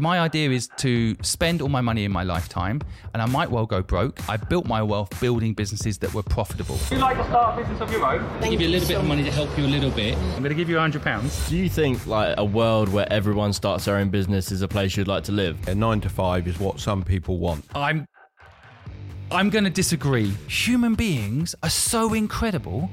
My idea is to spend all my money in my lifetime, and I might well go broke. I built my wealth building businesses that were profitable. Would you like to start a business of your own? give you a little bit of money to help you a little bit. I'm going to give you £100. Do you think like a world where everyone starts their own business is a place you'd like to live? A nine to five is what some people want. I'm I'm going to disagree. Human beings are so incredible.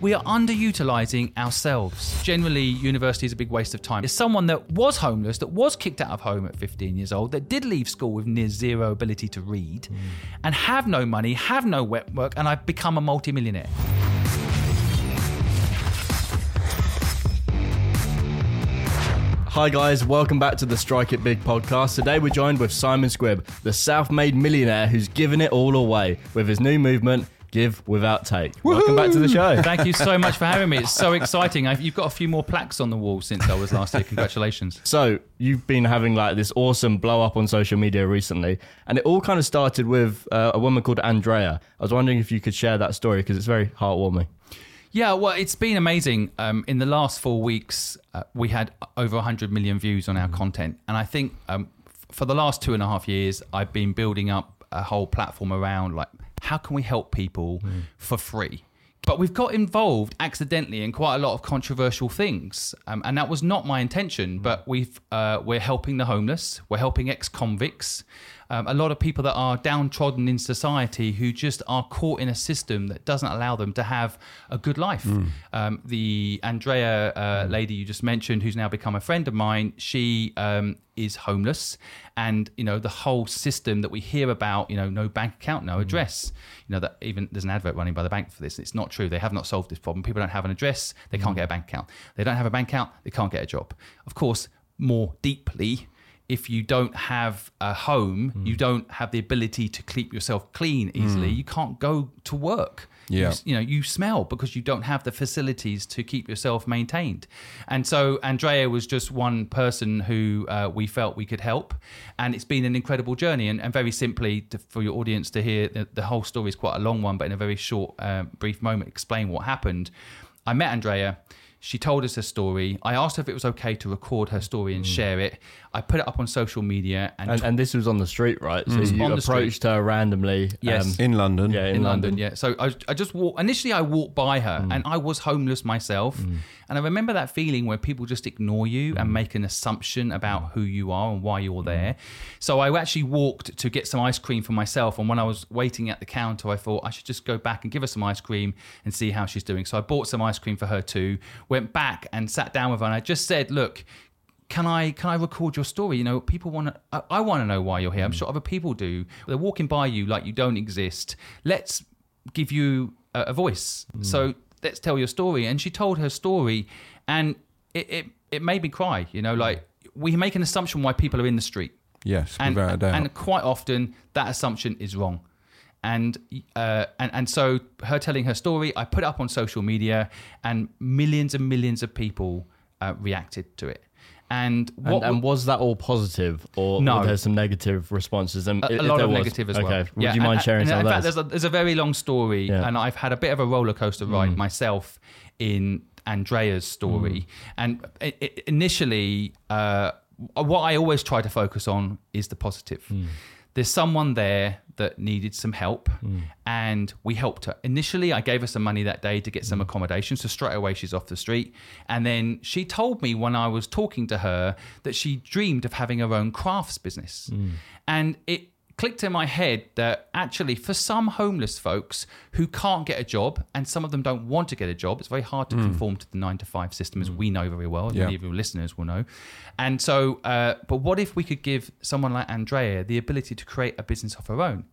We are underutilizing ourselves. Generally, university is a big waste of time. As someone that was homeless, that was kicked out of home at 15 years old, that did leave school with near zero ability to read, hmm. and have no money, have no wet work, and I've become a multimillionaire. Hi guys, welcome back to the Strike It Big podcast. Today we're joined with Simon Squibb, the self-made millionaire who's given it all away with his new movement, Give Without Take. Welcome back to the show. Thank you so much for having me. It's so exciting. I've, you've got a few more plaques on the wall since I was last here. Congratulations. So you've been having like this awesome blow up on social media recently, and it all kind of started with uh, a woman called Andrea. I was wondering if you could share that story because it's very heartwarming. Yeah, well, it's been amazing. Um, in the last four weeks, uh, we had over 100 million views on our content. And I think um, f- for the last two and a half years, I've been building up a whole platform around like, how can we help people for free? But we've got involved accidentally in quite a lot of controversial things, um, and that was not my intention. But we've uh, we're helping the homeless, we're helping ex-convicts, um, a lot of people that are downtrodden in society who just are caught in a system that doesn't allow them to have a good life. Um, the Andrea uh, lady you just mentioned, who's now become a friend of mine, she um, is homeless, and you know the whole system that we hear about, you know, no bank account, no address. You know that even there's an advert running by the bank for this. It's not true. They have not solved this problem. People don't have an address. They can't get a bank account. They don't have a bank account. They can't get a job. Of course, more deeply if you don't have a home, Hmm. you don't have the ability to keep yourself clean easily. You can't go to work. You Yeah. s- You, know, you smell because you don't have the facilities to keep yourself maintained. And so Andrea was just one person who uh, we felt we could help. And it's been an incredible journey. And, and very simply, to, for your audience to hear, the, the whole story is quite a long one, but in a very short, uh, brief moment, explain what happened. I met Andrea. She told us her story. I asked her if it was okay to record her story and share it. I put it up on social media and, And, and this was on the street, right? So mm. you On approached her randomly. Yes. Um, in London. yeah, in, in London. London. Yeah. So I, I just walked. Initially, I walked by her, mm. and I was homeless myself. Mm. And I remember that feeling where people just ignore you and make an assumption about who you are and why you're there. So I actually walked to get some ice cream for myself. And when I was waiting at the counter, I thought I should just go back and give her some ice cream and see how she's doing. So I bought some ice cream for her too. Went back and sat down with her, and I just said, "Look." Can I can I record your story? You know, people want to. I, I want to know why you're here. I'm sure other people do. They're walking by you like you don't exist. Let's give you a, a voice. So let's tell your story. And she told her story, and it, it it made me cry. You know, like we make an assumption why people are in the street, Yes, and without a doubt. and quite often that assumption is wrong. And uh, and and so her telling her story, I put it up on social media, and millions and millions of people uh, reacted to it. And what And, and was that all positive, or No. were there some negative responses? And a, a lot of was- negative as okay. well. Would you mind and- sharing and some in of fact, there's a, there's a very long story, Yeah. Mm. and I've had a bit of a roller coaster ride myself in Andrea's story. And i i initially, uh, what I always try to focus on is the positive. Mm. There's someone there that needed some help, Mm. and we helped her. Initially, I gave her some money that day to get Mm. some accommodation, so straight away she's off the street. And then she told me when I was talking to her that she dreamed of having her own crafts business, Mm. and it clicked in my head that actually for some homeless folks who can't get a job and some of them don't want to get a job it's very hard to conform to the nine to five system as we know very well as Yeah. many of your listeners will know and so uh, but what if we could give someone like andrea the ability to create a business of her own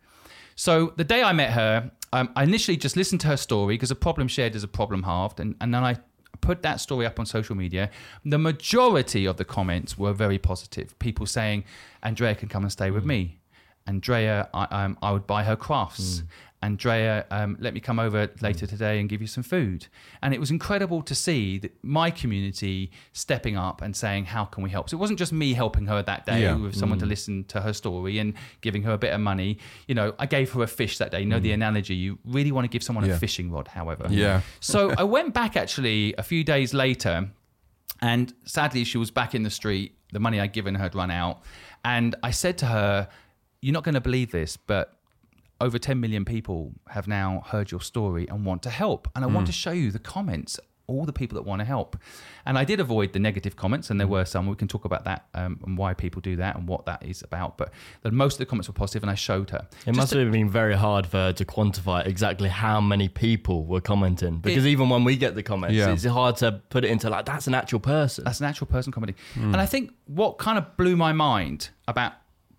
so the day I met her, um, I initially just listened to her story because a problem shared is a problem halved, and, and then I put that story up on social media. The majority of the comments were very positive. People saying, "Andrea can come and stay with me." Andrea, I, um, I would buy her crafts. Andrea, um, let me come over later today and give you some food. And it was incredible to see my community stepping up and saying, How can we help? So it wasn't just me helping her that day Yeah. with someone to listen to her story and giving her a bit of money. You know, I gave her a fish that day. You know the analogy. You really want to give someone Yeah. a fishing rod, however. Yeah. So I went back actually a few days later And sadly, she was back in the street. The money I'd given her had run out. And I said to her, You're not going to believe this, but over 10 million people have now heard your story and want to help. And I want hmm. to show you the comments, all the people that want to help. And I did avoid the negative comments, and there hmm. were some. We can talk about that um, and why people do that and what that is about. But the, most of the comments were positive, and I showed her. It Just must to- have been very hard for her to quantify exactly how many people were commenting because even when we get the comments, Yeah. it's hard to put it into like that's an actual person. That's an actual person comedy. Hmm. And I think what kind of blew my mind about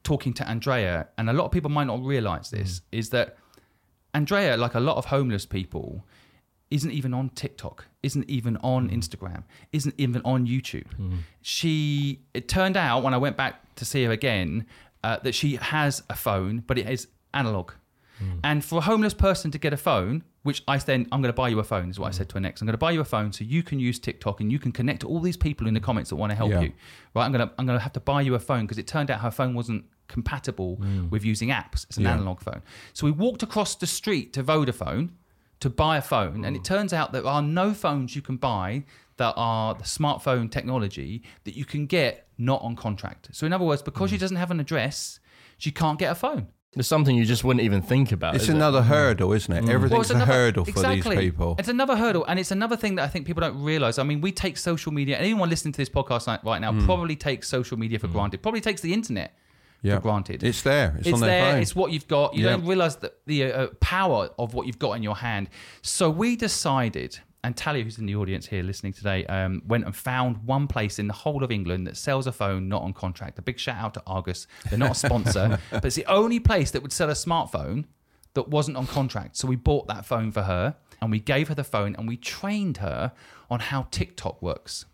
talking to Andrea, and a lot of people might not realize this, mm. is that Andrea, like a lot of homeless people, isn't even on TikTok, isn't even on mm. Instagram, isn't even on YouTube. Mm. She, it turned out when I went back to see her again, uh, that she has a phone, but it is analog. And for a homeless person to get a phone, which I then, I'm going to buy you a phone, is what I said to her next. I'm going to buy you a phone so you can use TikTok and you can connect to all these people in the comments that want to help Yeah. you. Right? I'm going to, I'm going to have to buy you a phone because it turned out her phone wasn't compatible mm. with using apps. It's an Yeah. analog phone. So we walked across the street to Vodafone to buy a phone, and it mm. turns out there are no phones you can buy that are the smartphone technology that you can get not on contract. So in other words, because she mm. doesn't have an address, she can't get a phone. It's something you just wouldn't even think about. It's is it? another hurdle, isn't it? Well, Everything's it's a another- hurdle for exactly. these people. It's another hurdle, and it's another thing that I think people don't realize. I mean, we take social media. Anyone listening to this podcast right- right now probably takes social media for granted. Probably takes the internet Yeah. for granted. It's there. It's, It's, on there. phone. It's what you've got. You Yeah. don't realize the, the uh, power of what you've got in your hand. So we decided, and Talia, who's in the audience here listening today, um, went and found one place in the whole of England that sells a phone not on contract. A big shout out to Argos. They're not a sponsor, but it's the only place that would sell a smartphone that wasn't on contract. So we bought that phone for her and we gave her the phone and we trained her on how TikTok works.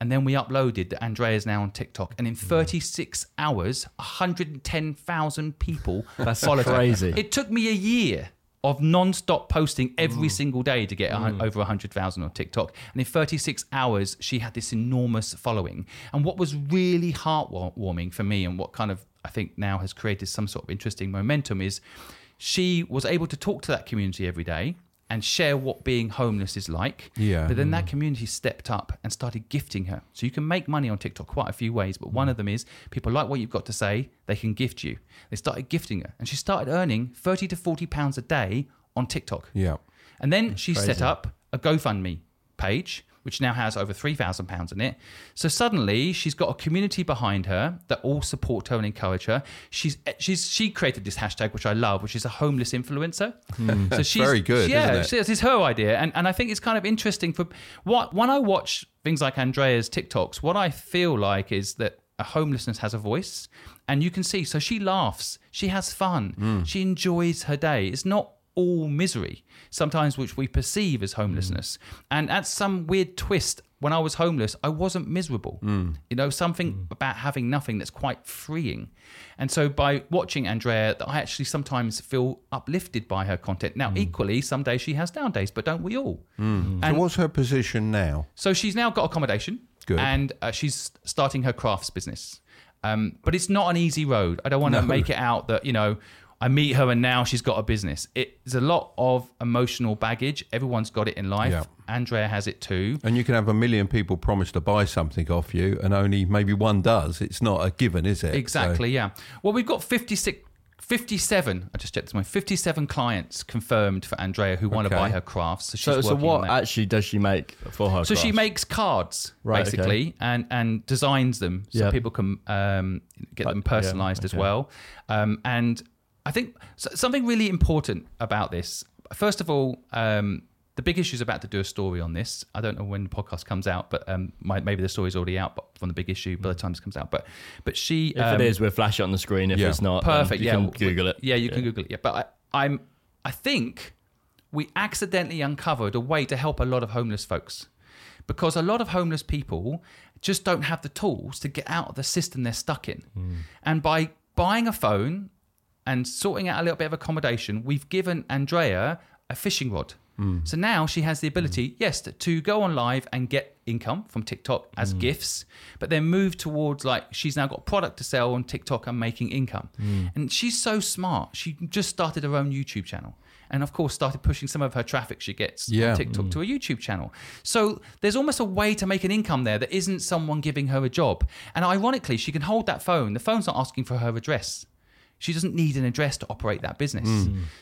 And then we uploaded that Andrea's now on TikTok. And in mm. 36 hours, 110,000 people That's followed her. crazy. It took me a year of non-stop posting every mm. single day to get hun- mm. over 100,000 on TikTok. And in 36 hours, she had this enormous following. And what was really heartwarming for me and what kind of, I think now has created some sort of interesting momentum is she was able to talk to that community every day and share what being homeless is like. Yeah. But then that mm. community stepped up and started gifting her. So you can make money on TikTok quite a few ways, but one of them is people like what you've got to say, they can gift you. They started gifting her, and she started earning 30 to 40 pounds a day on TikTok. yeah. And then she set up a GoFundMe page, which now has over £3,000 in it. So suddenly she's got a community behind her that all support her and encourage her. She's, she's She created this hashtag, which I love, which is a homeless influencer. So she's very good, Yeah, isn't it? she- this is her idea. And, and I think it's kind of interesting for what when I watch things like Andrea's TikToks, what I feel like is that a homelessness has a voice and you can see so she laughs she has fun Mm. she enjoys her day it's not all misery sometimes which we perceive as homelessness and at some weird twist when i was homeless i wasn't miserable Mm. you know something about having nothing that's quite freeing and so by watching andrea i actually sometimes feel uplifted by her content now equally some days she has down days but don't we all So what's her position now? so she's now got accommodation. Good. And uh, she's starting her crafts business. Um, but it's not an easy road. I don't want to make it out that, you know, I meet her and now she's got a business. It's a lot of emotional baggage. Everyone's got it in life. Yeah. Andrea has it too. And you can have a million people promise to buy something off you, and only maybe one does. It's not a given, is it? So- Exactly, yeah. Well, we've got 56, 57, I just checked this morning, 57 clients confirmed for Andrea who want to buy her crafts. So, she's So, so what actually does she make for her? So she makes cards Right, basically and and designs them so Yeah. people can um, get Uh, them yeah, personalized as well. Um, and I think something really important about this. First of all, um, the big issue is about to do a story on this. I don't know when the podcast comes out, but um, might, maybe the story's already out. But from the big issue by the time this comes out, but but she If um, it is, we'll flash it on the screen. If yeah. it's not, perfect. You yeah, can Google it. Yeah, you can Google it. Yeah, but I, I'm. I think we accidentally uncovered a way to help a lot of homeless folks because a lot of homeless people just don't have the tools to get out of the system they're stuck in, and by buying a phone and sorting out a little bit of accommodation, we've given Andrea a fishing rod. Hmm. So now she has the ability, hmm. yes, to, to go on live and get income from TikTok as hmm. gifts, but then move towards like she's now got product to sell on TikTok and making income. And she's so smart. She just started her own YouTube channel. and of course started pushing some of her traffic she gets Yeah. on TikTok to a YouTube channel. So there's almost a way to make an income there that isn't someone giving her a job. And ironically, she can hold that phone. The phone's not asking for her address. She doesn't need an address to operate that business.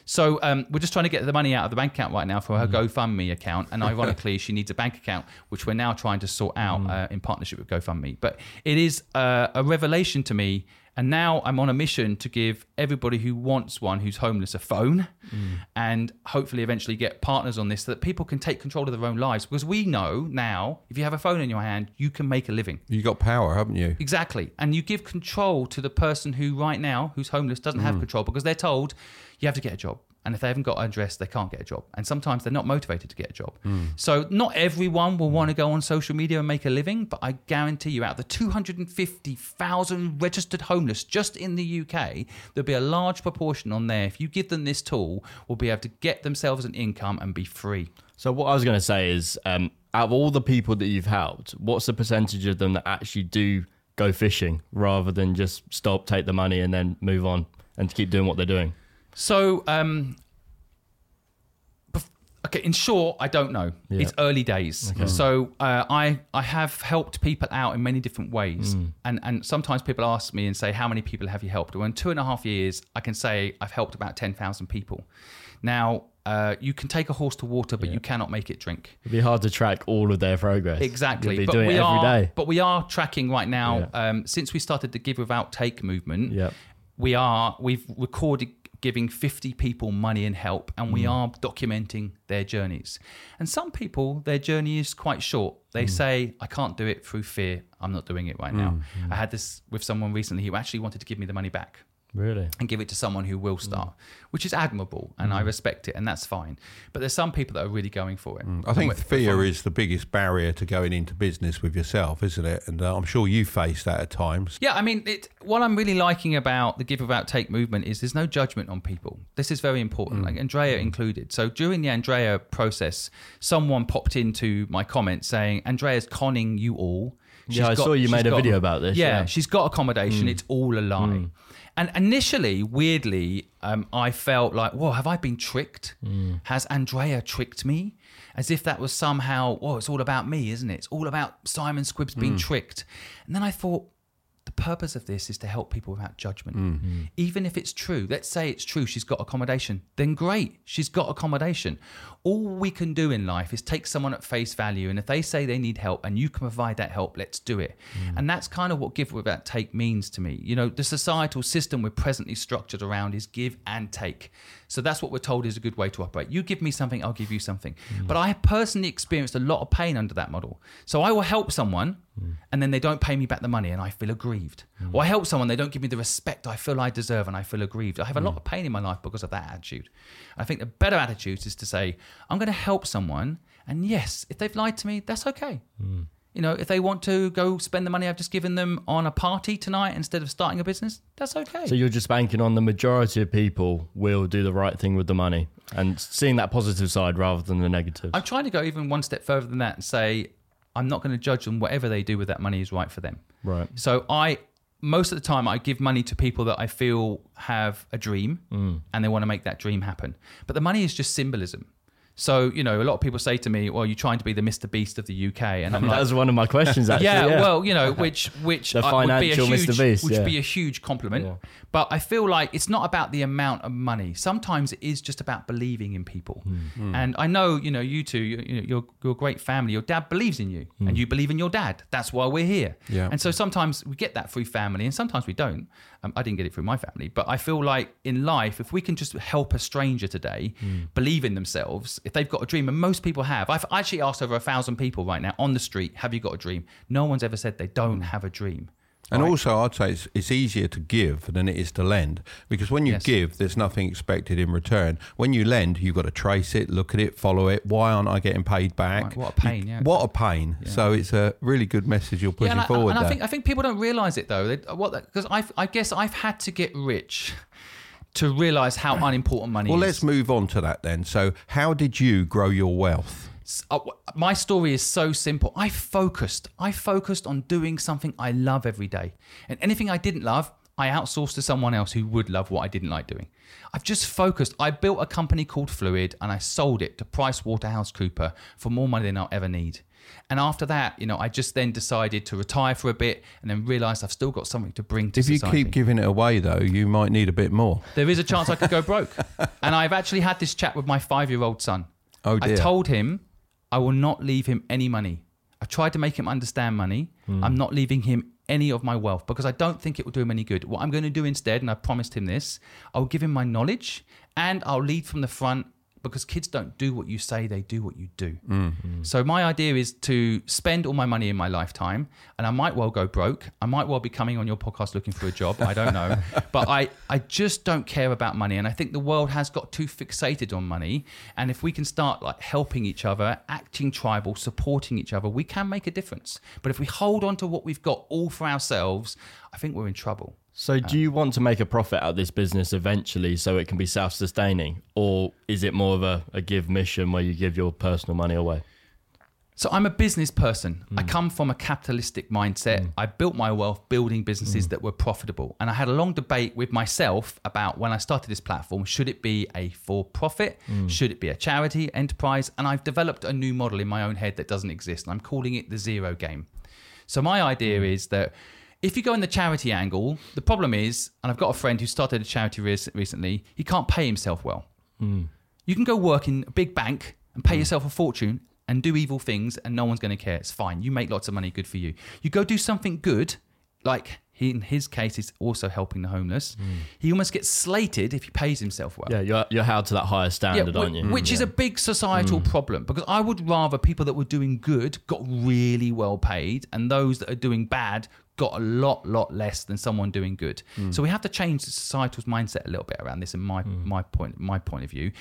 So um, we're just trying to get the money out of the bank account right now for her GoFundMe account. And ironically, she needs a bank account, which we're now trying to sort out uh, in partnership with GoFundMe. But it is uh, a revelation to me. And now I'm on a mission to give everybody who wants one who's homeless a phone mm. and hopefully eventually get partners on this so that people can take control of their own lives. Because we know now, if you have a phone in your hand, you can make a living. You got power, haven't you? Exactly. And you give control to the person who right now, who's homeless, doesn't have mm. control because they're told you have to get a job. And if they haven't got an address, they can't get a job. And sometimes they're not motivated to get a job. So not everyone will want to go on social media and make a living, but I guarantee you out of the 250,000 registered homeless just in the UK, there'll be a large proportion on there. If you give them this tool, will be able to get themselves an income and be free. So what I was going to say is, um, out of all the people that you've helped, what's the percentage of them that actually do go fishing rather than just stop, take the money, and then move on and keep doing what they're doing? So, um, bef- okay, in short, I don't know. Yeah. It's early days. So, uh, I I have helped people out in many different ways, and and sometimes people ask me and say, "How many people have you helped?" Well, in two and a half years, I can say I've helped about ten thousand people. Now, uh, you can take a horse to water, but you cannot make it drink. It'd be hard to track all of their progress. Exactly. But we are, day. But we are tracking right now. Yeah. Um, since we started the Give Without Take movement, we are we've recorded giving 50 people money and help and Mm. we are documenting their journeys and some people their journey is quite short Mm. they say i can't do it through fear i'm not doing it right now Mm. i had this with someone recently who actually wanted to give me the money back Really? and give it to someone who will start, mm. which is admirable, and I mm. respect it, and that's fine. But there's some people that are really going for it. Mm. I think fear is the biggest barrier to going into business with yourself, isn't it? And uh, I'm sure you face that at times. Yeah, I mean, it, what I'm really liking about the Give Without Take movement is there's no judgment on people. This is very important, like Andrea included. So during the Andrea process, someone popped into my comments saying, Andrea's conning you all. Yeah, I saw you made a video about this, Yeah, yeah. she's got accommodation. It's all a lie. And initially, weirdly, um, I felt like, whoa, have I been tricked? Has Andrea tricked me? As if that was somehow, whoa, it's all about me, isn't it? It's all about Simon Squibbs being tricked. And then I thought, the purpose of this is to help people without judgment. Mm. Mm. Even if it's true, let's say it's true, she's got accommodation, then great, she's got accommodation. All we can do in life is take someone at face value, and if they say they need help and you can provide that help, let's do it. Mm. And that's kind of what give without take means to me. You know, the societal system we're presently structured around is give and take. So that's what we're told is a good way to operate. You give me something, I'll give you something. Mm. But I have personally experienced a lot of pain under that model. So I will help someone mm. and then they don't pay me back the money and I feel aggrieved. Mm. Or I help someone, they don't give me the respect I feel I deserve and I feel aggrieved. I have a lot of pain in my life because of that attitude. I think the better attitude is to say, I'm going to help someone. And yes, if they've lied to me, that's okay. You know, if they want to go spend the money I've just given them on a party tonight instead of starting a business, that's okay. So you're just banking on the majority of people will do the right thing with the money and seeing that positive side rather than the negative. I'm trying to go even one step further than that and say I'm not going to judge them. Whatever they do with that money is right for them. Right. So I most of the time I give money to people that I feel have a dream Mm. and they want to make that dream happen. But the money is just symbolism. So you know, a lot of people say to me, "Well, you're trying to be the Mr. Beast of the UK," and I'm that like, was one of my questions actually. yeah, yeah. well, you know, which which The uh, would be a financial huge, Mr. Beast, which yeah. would be a huge compliment. Yeah. But I feel like it's not about the amount of money. Sometimes it is just about believing in people. Hmm. And I know, you know, you two, you, you know, you're you're a great family. Your dad believes in you, Hmm. and you believe in your dad. That's why we're here. Yeah. And so sometimes we get that through family, and sometimes we don't. Um, I didn't get it through my family, but I feel like in life, if we can just help a stranger today Hmm. believe in themselves, if they've got a dream, and most people have. I've actually asked over a thousand people right now on the street, "Have you got a dream?" No one's ever said they don't have a dream. And Right? also, I'd say it's, it's easier to give than it is to lend because when you Yes. give, there's nothing expected in return. When you lend, you've got to trace it, look at it, follow it. Why aren't I getting paid back? Right, what a pain, You- yeah. What a pain. So it's a really good message you're pushing and I, forward and I think I think people don't realize it though. They, what because I I guess I've had to get rich to realize how unimportant money is. well, is. let's move on to that then. So, how did you grow your wealth? Uh, my story is so simple. I focused. I focused on doing something I love every day, and anything I didn't love, I outsourced to someone else who would love what I didn't like doing. I've just focused. I built a company called Fluid and I sold it to PricewaterhouseCooper for more money than I'll ever need. And after that, you know, I just then decided to retire for a bit and then realized I've still got something to bring to If you keep giving it away, though, you might need a bit more. there is a chance I could go broke. and I've actually had this chat with my five year old son. Oh, dear. I told him I will not leave him any money. I've tried to make him understand money. Hmm. I'm not leaving him any of my wealth because I don't think it will do him any good. What I'm going to do instead, and I promised him this, I'll give him my knowledge and I'll lead from the front because kids don't do what you say, they do what you do. Mm. Mm. So my idea is to spend all my money in my lifetime, and I might well go broke. I might well be coming on your podcast looking for a job. I don't know, but I I just don't care about money, and I think the world has got too fixated on money. And if we can start like helping each other, acting tribal, supporting each other, we can make a difference. But if we hold on to what we've got all for ourselves, I think we're in trouble. So, uh. do you want to make a profit out of this business eventually so it can be self sustaining? Or is it more of a, a give mission where you give your personal money away? So I'm a business person. I mm. come from a capitalistic mindset. Mm. I built my wealth building businesses mm. that were profitable. And I had a long debate with myself about when I started this platform, should it be a for profit? Should it be a charity enterprise? And I've developed a new model in my own head that doesn't exist. And I'm calling it the zero game. So my idea is that if you go in the charity angle, the problem is, and I've got a friend who started a charity rec- recently, he can't pay himself well. Hmm. You can go work in a big bank and pay yourself a fortune and do evil things and no one's going to care. It's fine. You make lots of money, good for you. You go do something good, like he, in his case, is also helping the homeless. Hmm. He almost gets slated if he pays himself well. Yeah, you're, you're held to that higher standard, whi- aren't you? Which is a big societal hmm. problem because I would rather people that were doing good got really well paid and those that are doing bad got a lot, lot less than someone doing good. Hmm. So we have to change the societal's mindset a little bit around this in my hmm. my point my point of view.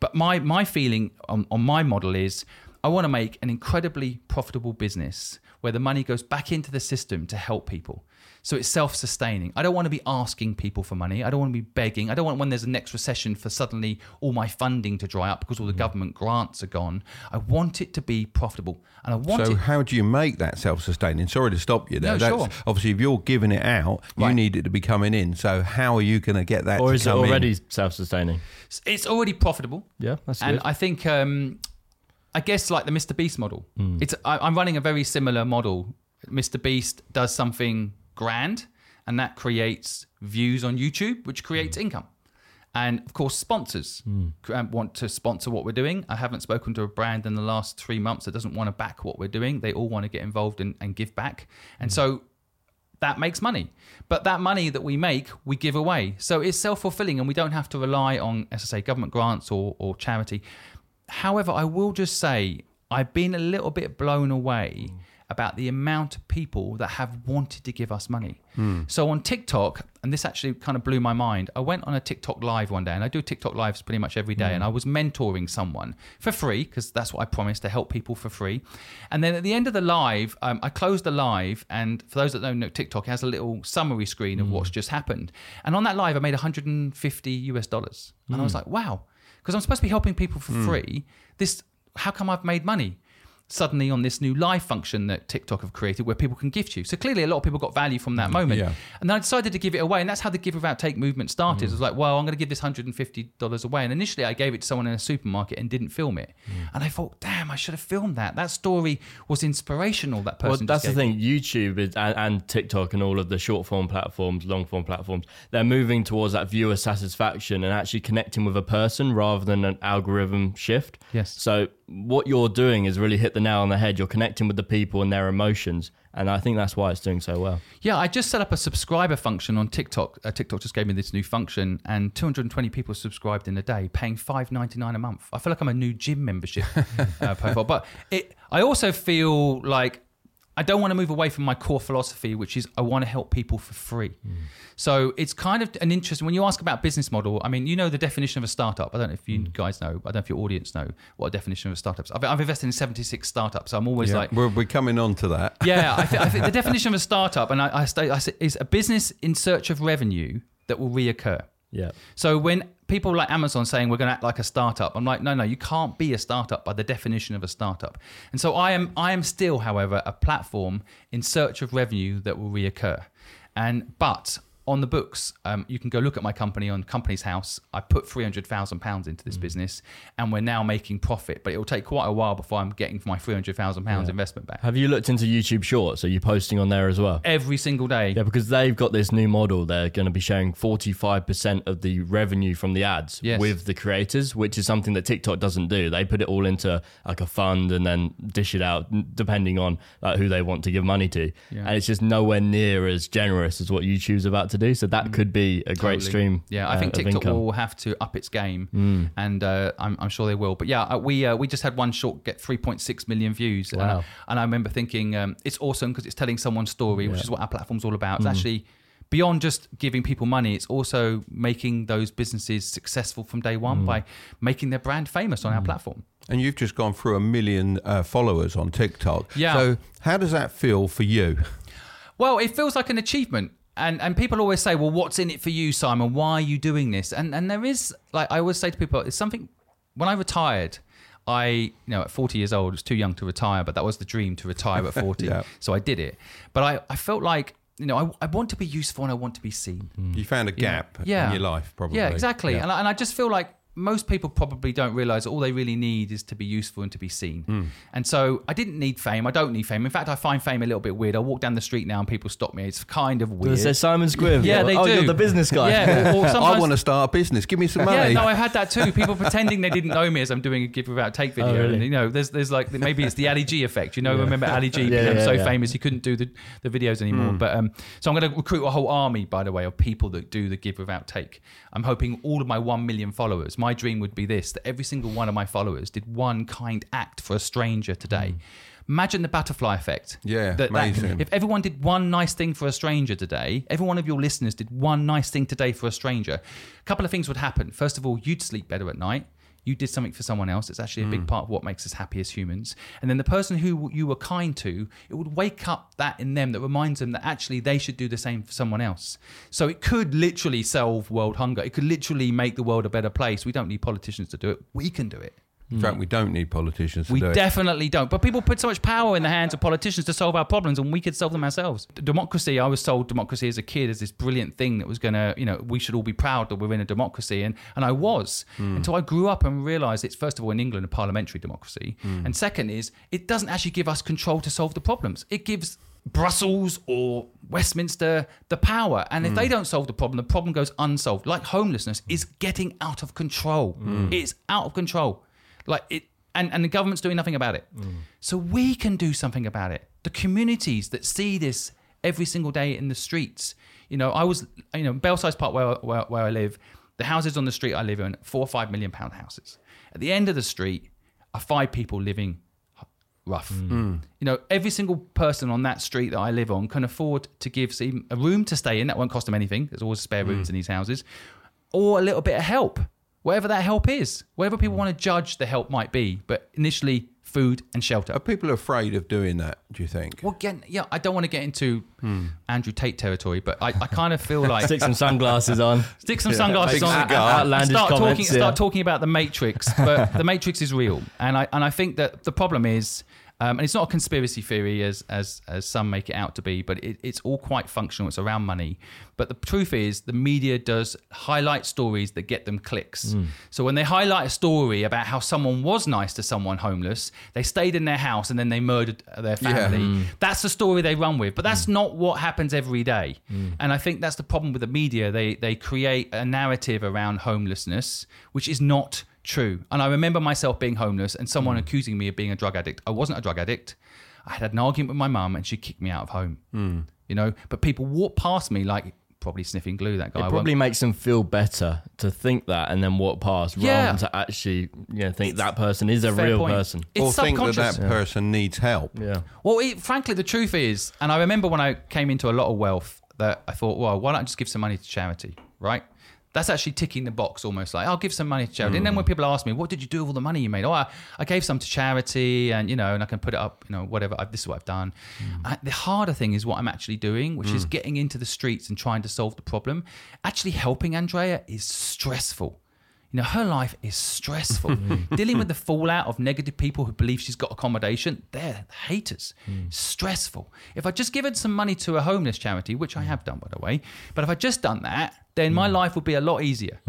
But my my feeling on, on my model is I want to make an incredibly profitable business where the money goes back into the system to help people. So it's self-sustaining. I don't want to be asking people for money. I don't want to be begging. I don't want when there's a next recession for suddenly all my funding to dry up because all the government grants are gone. I want it to be profitable, and I want So it. how do you make that self-sustaining? Sorry to stop you there. No, That's sure. obviously if you're giving it out, you Right. need it to be coming in. So how are you going to get that? or to is it come in? already self sustaining? It's already profitable. Yeah, that's and good. I think um, I guess like the Mr. Beast model. It's I, I'm running a very similar model. Mr. Beast does something grand, and that creates views on YouTube, which creates hmm. income. And of course, sponsors hmm. um, want to sponsor what we're doing. I haven't spoken to a brand in the last three months that doesn't want to back what we're doing. They all want to get involved and, and give back. And hmm. so that makes money. But that money that we make, we give away. So it's self fulfilling and we don't have to rely on, as I say, government grants or, or charity. However, I will just say I've been a little bit blown away about the amount of people that have wanted to give us money. Hmm. So on TikTok, and this actually kind of blew my mind, I went on a TikTok live one day, and I do TikTok lives pretty much every day, hmm. and I was mentoring someone for free because that's what I promised to help people for free. And then at the end of the live, um, I closed the live, and for those that don't know TikTok, it has a little summary screen of hmm. what's just happened. And on that live, I made 150 US dollars, and I was like, wow, because I'm supposed to be helping people for free. This, how come I've made money? Suddenly on this new live function that TikTok have created where people can gift you. So clearly a lot of people got value from that mm, moment. Yeah. And then I decided to give it away. And that's how the give without take movement started. Mm. I was like, well, I'm going to give this $150 away. And initially I gave it to someone in a supermarket and didn't film it. Mm. And I thought, damn, I should have filmed that. That story was inspirational. That person. Well, that's the thing. YouTube is, and, and TikTok and all of the short form platforms, long form platforms, they're moving towards that viewer satisfaction and actually connecting with a person rather than an algorithm shift. Yes. So what you're doing is really hit the nail on the head. You're connecting with the people and their emotions, and I think that's why it's doing so well. Yeah, I just set up a subscriber function on TikTok. Uh, TikTok just gave me this new function, and 220 people subscribed in a day, paying 5.99 a month. I feel like I'm a new gym membership uh, profile, but it. I also feel like I don't want to move away from my core philosophy, which is I want to help people for free. Hmm. So it's kind of an interesting. When you ask about business model, I mean, you know the definition of a startup. I don't know if you hmm. guys know. I don't know if your audience know what a definition of a startup is. I've, I've invested in 76 startups, so I'm always Yeah, like, we're, we're coming on to that. yeah, I, th- I think the definition of a startup, and I, I, I say, is a business in search of revenue that will reoccur. Yeah. So when people like Amazon saying we're going to act like a startup, I'm like, no, no, you can't be a startup by the definition of a startup. And so I am, I am still, however, a platform in search of revenue that will reoccur. And but on the books, um, you can go look at my company on Companies House. I put three hundred thousand pounds into Mm. this business, and we're now making profit. But it will take quite a while before I'm getting my three hundred thousand pounds investment back. Have you looked into YouTube Shorts? Are you posting on there as well? Every single day. Yeah, because they've got this new model. They're going to be sharing 45% of the revenue from the ads Yes. with the creators, which is something that TikTok doesn't do. They put it all into like a fund and then dish it out depending on like, who they want to give money to. And it's just nowhere near as generous as what YouTube's about to do. So that could be a great Totally. stream. Yeah, I uh, think of TikTok will have to up its game, and uh, I'm, I'm sure they will. But yeah, uh, we uh, we just had one short get 3.6 million views, and, I, Wow. and I remember thinking um, it's awesome because it's telling someone's story, which is what our platform's all about. It's actually beyond just giving people money; it's also making those businesses successful from day one by making their brand famous on our platform. And you've just gone through a million uh, followers on TikTok. Yeah. So how does that feel for you? Well, it feels like an achievement. And and people always say, "Well, what's in it for you, Simon? Why are you doing this?" And and there is like I always say to people, it's something. When I retired, I you know at 40 years old, was too young to retire, but that was the dream to retire at 40. Yeah. So I did it. But I I felt like you know I, I want to be useful and I want to be seen. You found a gap Yeah. in your life, probably. Yeah, exactly. Yeah. And, I, and I just feel like most people probably don't realize all they really need is to be useful and to be seen. Hmm. And so I didn't need fame. I don't need fame. In fact, I find fame a little bit weird. I walk down the street now and people stop me. It's kind of Does weird. it say Simon Squibb? Yeah, they oh, do. you're the business guy. Yeah, or I want to start a business. Give me some money. Yeah, no, I've had that too. People pretending they didn't know me as I'm doing a give without take video. Oh, really? And you know, there's there's like maybe it's the Ali G effect. You know, remember Ali G Yeah, became yeah, so yeah. famous he couldn't do the, the videos anymore. But um, so I'm going to recruit a whole army, by the way, of people that do the give without take. I'm hoping all of my one million followers. My dream would be this: that every single one of my followers did one kind act for a stranger today. Hmm. Imagine the butterfly effect. Yeah, That- that- if everyone did one nice thing for a stranger today, every one of your listeners did one nice thing today for a stranger, a couple of things would happen. First of all, you'd sleep better at night. You did something for someone else. It's actually a big hmm. part of what makes us happy as humans. And then the person who you were kind to, it would wake up that in them that reminds them that actually they should do the same for someone else. So it could literally solve world hunger. It could literally make the world a better place. We don't need politicians to do it. We can do it. In fact, we don't need politicians to We do it. definitely don't. But people put so much power in the hands of politicians to solve our problems, and we could solve them ourselves. Democracy, I was told democracy as a kid is this brilliant thing that was going to, you know, we should all be proud that we're in a democracy. And, and I was. Hmm. Until I grew up and realized it's, first of all, in England, a parliamentary democracy. Hmm. And second is, it doesn't actually give us control to solve the problems. It gives Brussels or Westminster the power. And if hmm. they don't solve the problem, the problem goes unsolved. Like homelessness is getting out of control. It's out of control. Like it and, and the government's doing nothing about it. Mm. So we can do something about it. The communities that see this every single day in the streets. You know, I was you know, Belsize Park where, where where I live, the houses on the street I live in, four or five million pound houses. At the end of the street are five people living rough. Mm. Mm. You know, every single person on that street that I live on can afford to give some- a room to stay in. That won't cost them anything. There's always spare rooms in these houses, or a little bit of help, whatever that help is, whatever people want to judge the help might be. But initially, food and shelter. Are people afraid of doing that, do you think? Well, again, yeah, I don't want to get into hmm. Andrew Tate territory, but I, I kind of feel like Stick some sunglasses on. stick some sunglasses on. and Outlandish start talking. yeah. Start talking about the Matrix, but the Matrix is real, and I and I think that the problem is. Um, and it's not a conspiracy theory as as as some make it out to be, but it, it's all quite functional. It's around money. But the truth is, the media does highlight stories that get them clicks. Hmm. So when they highlight a story about how someone was nice to someone homeless, they stayed in their house and then they murdered their Yeah. family. Hmm. That's the story they run with. But that's hmm. not what happens every day. And I think that's the problem with the media. They they create a narrative around homelessness, which is not true. And I remember myself being homeless and someone hmm. accusing me of being a drug addict. I wasn't a drug addict. I had an argument with my mum and she kicked me out of home. Hmm. You know, but people walk past me like probably sniffing glue. That guy It probably makes them feel better to think that and then walk past Yeah. rather than to actually you know, think that person is a real point. person. It's or think that subconscious. that person needs help. Yeah. Well, it, frankly, the truth is, and I remember when I came into a lot of wealth, that I thought, well, why don't I just give some money to charity, right? That's actually ticking the box almost like, I'll give some money to charity. And then when people ask me, what did you do with all the money you made? Oh, I, I gave some to charity and, you know, and I can put it up, you know, whatever. I, this is what I've done. Uh, the harder thing is what I'm actually doing, which is getting into the streets and trying to solve the problem. Actually helping Andrea is stressful. You know, her life is stressful. Hmm. Dealing with the fallout of negative people who believe she's got accommodation, they're haters. Hmm. Stressful. If I just given some money to a homeless charity, which I hmm. have done, by the way, but if I just done that, then my life would be a lot easier.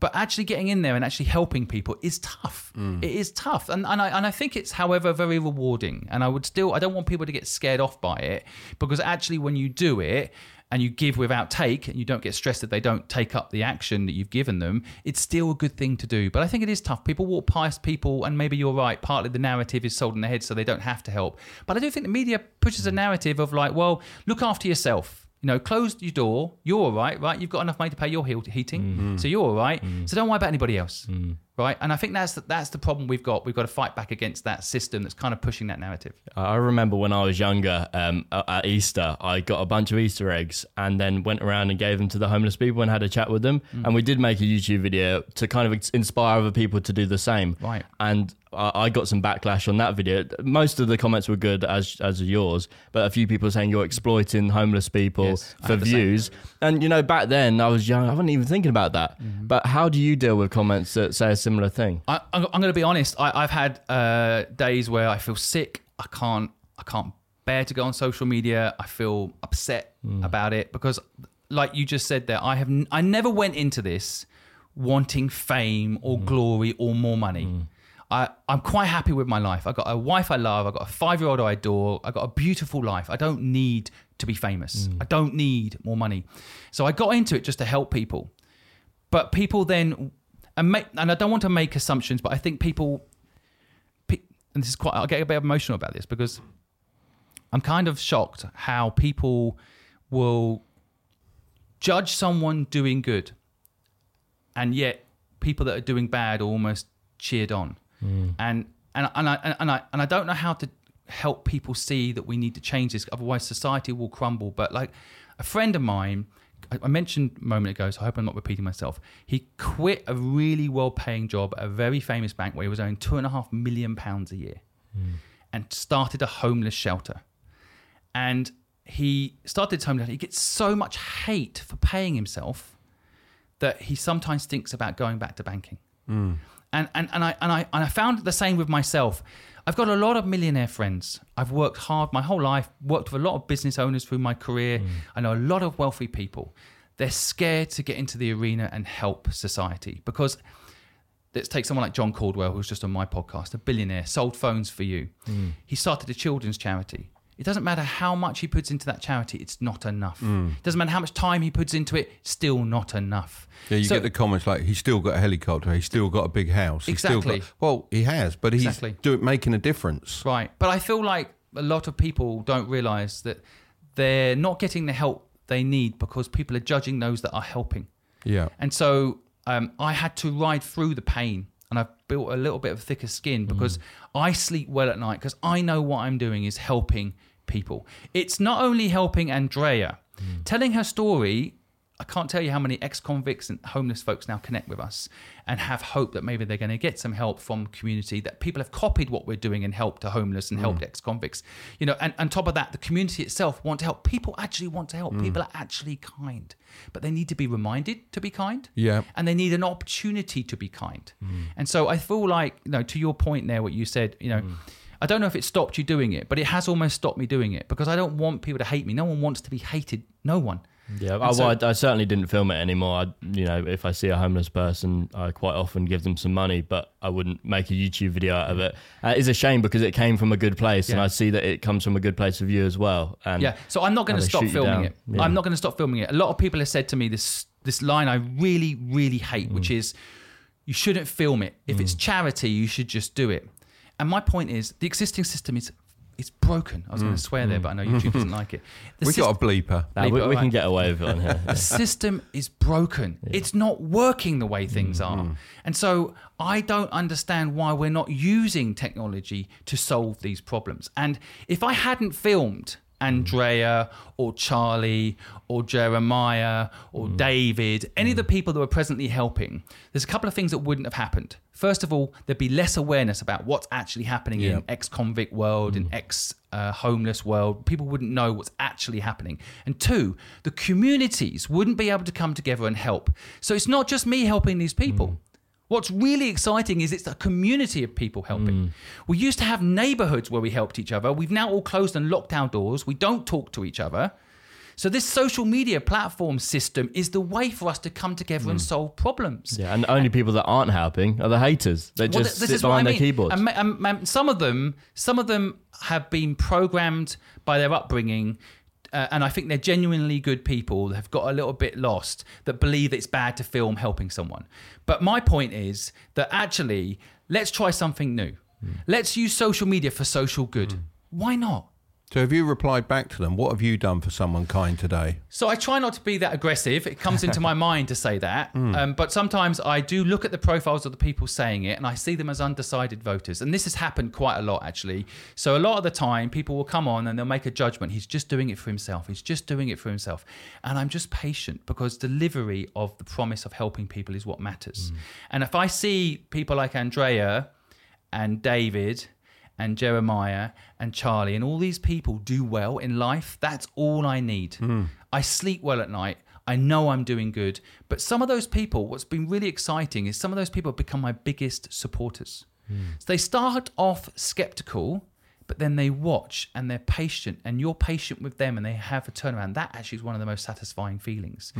But actually getting in there and actually helping people is tough. It is tough. And, and, I, and I think it's, however, very rewarding. And I would still, I don't want people to get scared off by it because actually, when you do it, and you give without take and you don't get stressed that they don't take up the action that you've given them, it's still a good thing to do. But I think it is tough. People walk past people, and maybe you're right, partly the narrative is sold in their head so they don't have to help. But I do think the media pushes a narrative of like, well, look after yourself. You know, close your door. You're all right, right? You've got enough money to pay your heat- heating, mm. so you're all right. Mm. So don't worry about anybody else, mm. Right? And I think that's the, that's the problem we've got. We've got to fight back against that system that's kind of pushing that narrative. I remember when I was younger, um, at Easter, I got a bunch of Easter eggs and then went around and gave them to the homeless people and had a chat with them. And we did make a YouTube video to kind of inspire other people to do the same. Right. And I got some backlash on that video. Most of the comments were good, as as yours, but a few people saying you're exploiting homeless people Yes, for had the same. views. And you know, back then I was young, I wasn't even thinking about that. Mm-hmm. But how do you deal with comments that say similar thing? I, I'm, I'm going to be honest. I, I've had uh, days where I feel sick. I can't. I can't bear to go on social media. I feel upset hmm. about it because, like you just said there, I have. n- I never went into this wanting fame or hmm. glory or more money. Hmm. I, I'm quite happy with my life. I got a wife I love. I got a five year old I adore. I got a beautiful life. I don't need to be famous. I don't need more money. So I got into it just to help people but people then and make and I don't want to make assumptions, but I think people, and this is quite I get a bit emotional about this because I'm kind of shocked how people will judge someone doing good, and yet people that are doing bad are almost cheered on, hmm. and and and I and I and I don't know how to help people see that we need to change this, otherwise society will crumble. But like a friend of mine. I I mentioned a moment ago, so I hope I'm not repeating myself. He quit a really well paying job at a very famous bank where he was earning two and a half million pounds a year hmm. and started a homeless shelter. And he started his homeless shelter. He gets so much hate for paying himself that he sometimes thinks about going back to banking. Hmm. And, and, and, I, and, I, and I found the same with myself. I've got a lot of millionaire friends. I've worked hard my whole life, worked with a lot of business owners through my career. Hmm. I know a lot of wealthy people. They're scared to get into the arena and help society because let's take someone like John Caudwell, who's just on my podcast, a billionaire, sold phones for you. Hmm. He started a children's charity. It doesn't matter how much he puts into that charity, it's not enough. It doesn't matter how much time he puts into it, still not enough. Yeah, you So- get the comments like he's still got a helicopter, he's still got a big house. He's still Exactly. got- well, he has, but he's Exactly. doing making a difference. Right. But I feel like a lot of people don't realize that they're not getting the help they need because people are judging those that are helping. Yeah. And so um, I had to ride through the pain and I've built a little bit of thicker skin because I sleep well at night because I know what I'm doing is helping people. It's not only helping Andrea, hmm. telling her story. I can't tell you how many ex convicts and homeless folks now connect with us and have hope that maybe they're going to get some help from community, that people have copied what we're doing and helped to homeless and helped hmm. ex convicts. You know, and on top of that, the community itself want to help. People actually want to help. Hmm. People are actually kind, but they need to be reminded to be kind Yeah. and they need an opportunity to be kind. And so I feel like, you know, to your point there, what you said, you know, I don't know if it stopped you doing it, but it has almost stopped me doing it because I don't want people to hate me. No one wants to be hated. No one. Yeah, I, so- well, I, I certainly didn't film it anymore. I, you know, if I see a homeless person, I quite often give them some money, but I wouldn't make a YouTube video out of it. Uh, it's a shame because it came from a good place, and I see that it comes from a good place with you as well. And Yeah. So I'm not going to stop filming it. Yeah. I'm not going to stop filming it. A lot of people have said to me this this line I really really hate, Mm. which is you shouldn't film it. If it's charity, you should just do it. And my point is the existing system is it's broken. I was going to swear there, but I know YouTube doesn't like it. The Mm. we syst- got a bleeper. Nah, we, Leave it we can get away with it on here. the system is broken. It's not working the way things are. And so I don't understand why we're not using technology to solve these problems. And if I hadn't filmed Andrea or Charlie or Jeremiah or hmm. David, any of the hmm. people that were presently helping, there's a couple of things that wouldn't have happened. First of all, there'd be less awareness about what's actually happening in ex-convict world and hmm. ex-homeless uh, world. People wouldn't know what's actually happening. And two, the communities wouldn't be able to come together and help. So it's not just me helping these people. What's really exciting is it's a community of people helping. Mm. We used to have neighborhoods where we helped each other. We've now all closed and locked our doors. We don't talk to each other. So this social media platform system is the way for us to come together and mm. solve problems. Yeah, and the only people that aren't helping are the haters. They Well, just sit behind their keyboards. And, and- and some of them, some of them have been programmed by their upbringing. Uh, and I think they're genuinely good people that have got a little bit lost that believe it's bad to film helping someone. But my point is that actually, let's try something new. Hmm. Let's use social media for social good. Why not? So have you replied back to them? What have you done for someone kind today? So I try not to be that aggressive. It comes into my mind to say that. Hmm. Um, but sometimes I do look at the profiles of the people saying it and I see them as undecided voters. And this has happened quite a lot, actually. So a lot of the time, people will come on and they'll make a judgment. He's just doing it for himself. He's just doing it for himself. And I'm just patient because delivery of the promise of helping people is what matters. And if I see people like Andrea and David and Jeremiah and Charlie and all these people do well in life, that's all I need. Hmm. I sleep well at night. I know I'm doing good. But some of those people, what's been really exciting is some of those people have become my biggest supporters. So they start off skeptical, but then they watch and they're patient, and you're patient with them and they have a turnaround. That actually is one of the most satisfying feelings.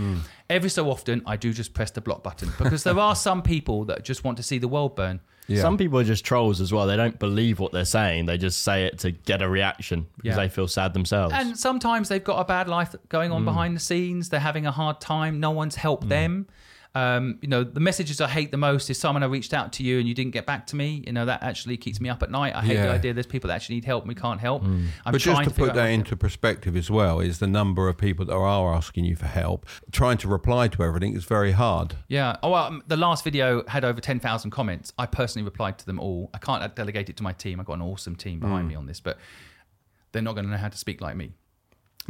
Every so often, I do just press the block button because there are some people that just want to see the world burn. Yeah. Some people are just trolls as well. They don't believe what they're saying. They just say it to get a reaction because Yeah. they feel sad themselves. And sometimes they've got a bad life going Mm. on behind the scenes. They're having a hard time. No one's helped them. Um, you know, the messages I hate the most is someone I reached out to you and you didn't get back to me. You know, that actually keeps me up at night. I hate the idea there's people that actually need help and we can't help. I'm But just trying to put that how to into perspective as well, is the number of people that are asking you for help, trying to reply to everything is very hard. Yeah. Oh, well, um, the last video had over 10,000 comments. I personally replied to them all. I can't delegate it to my team. I've got an awesome team behind Mm. me on this, but they're not going to know how to speak like me.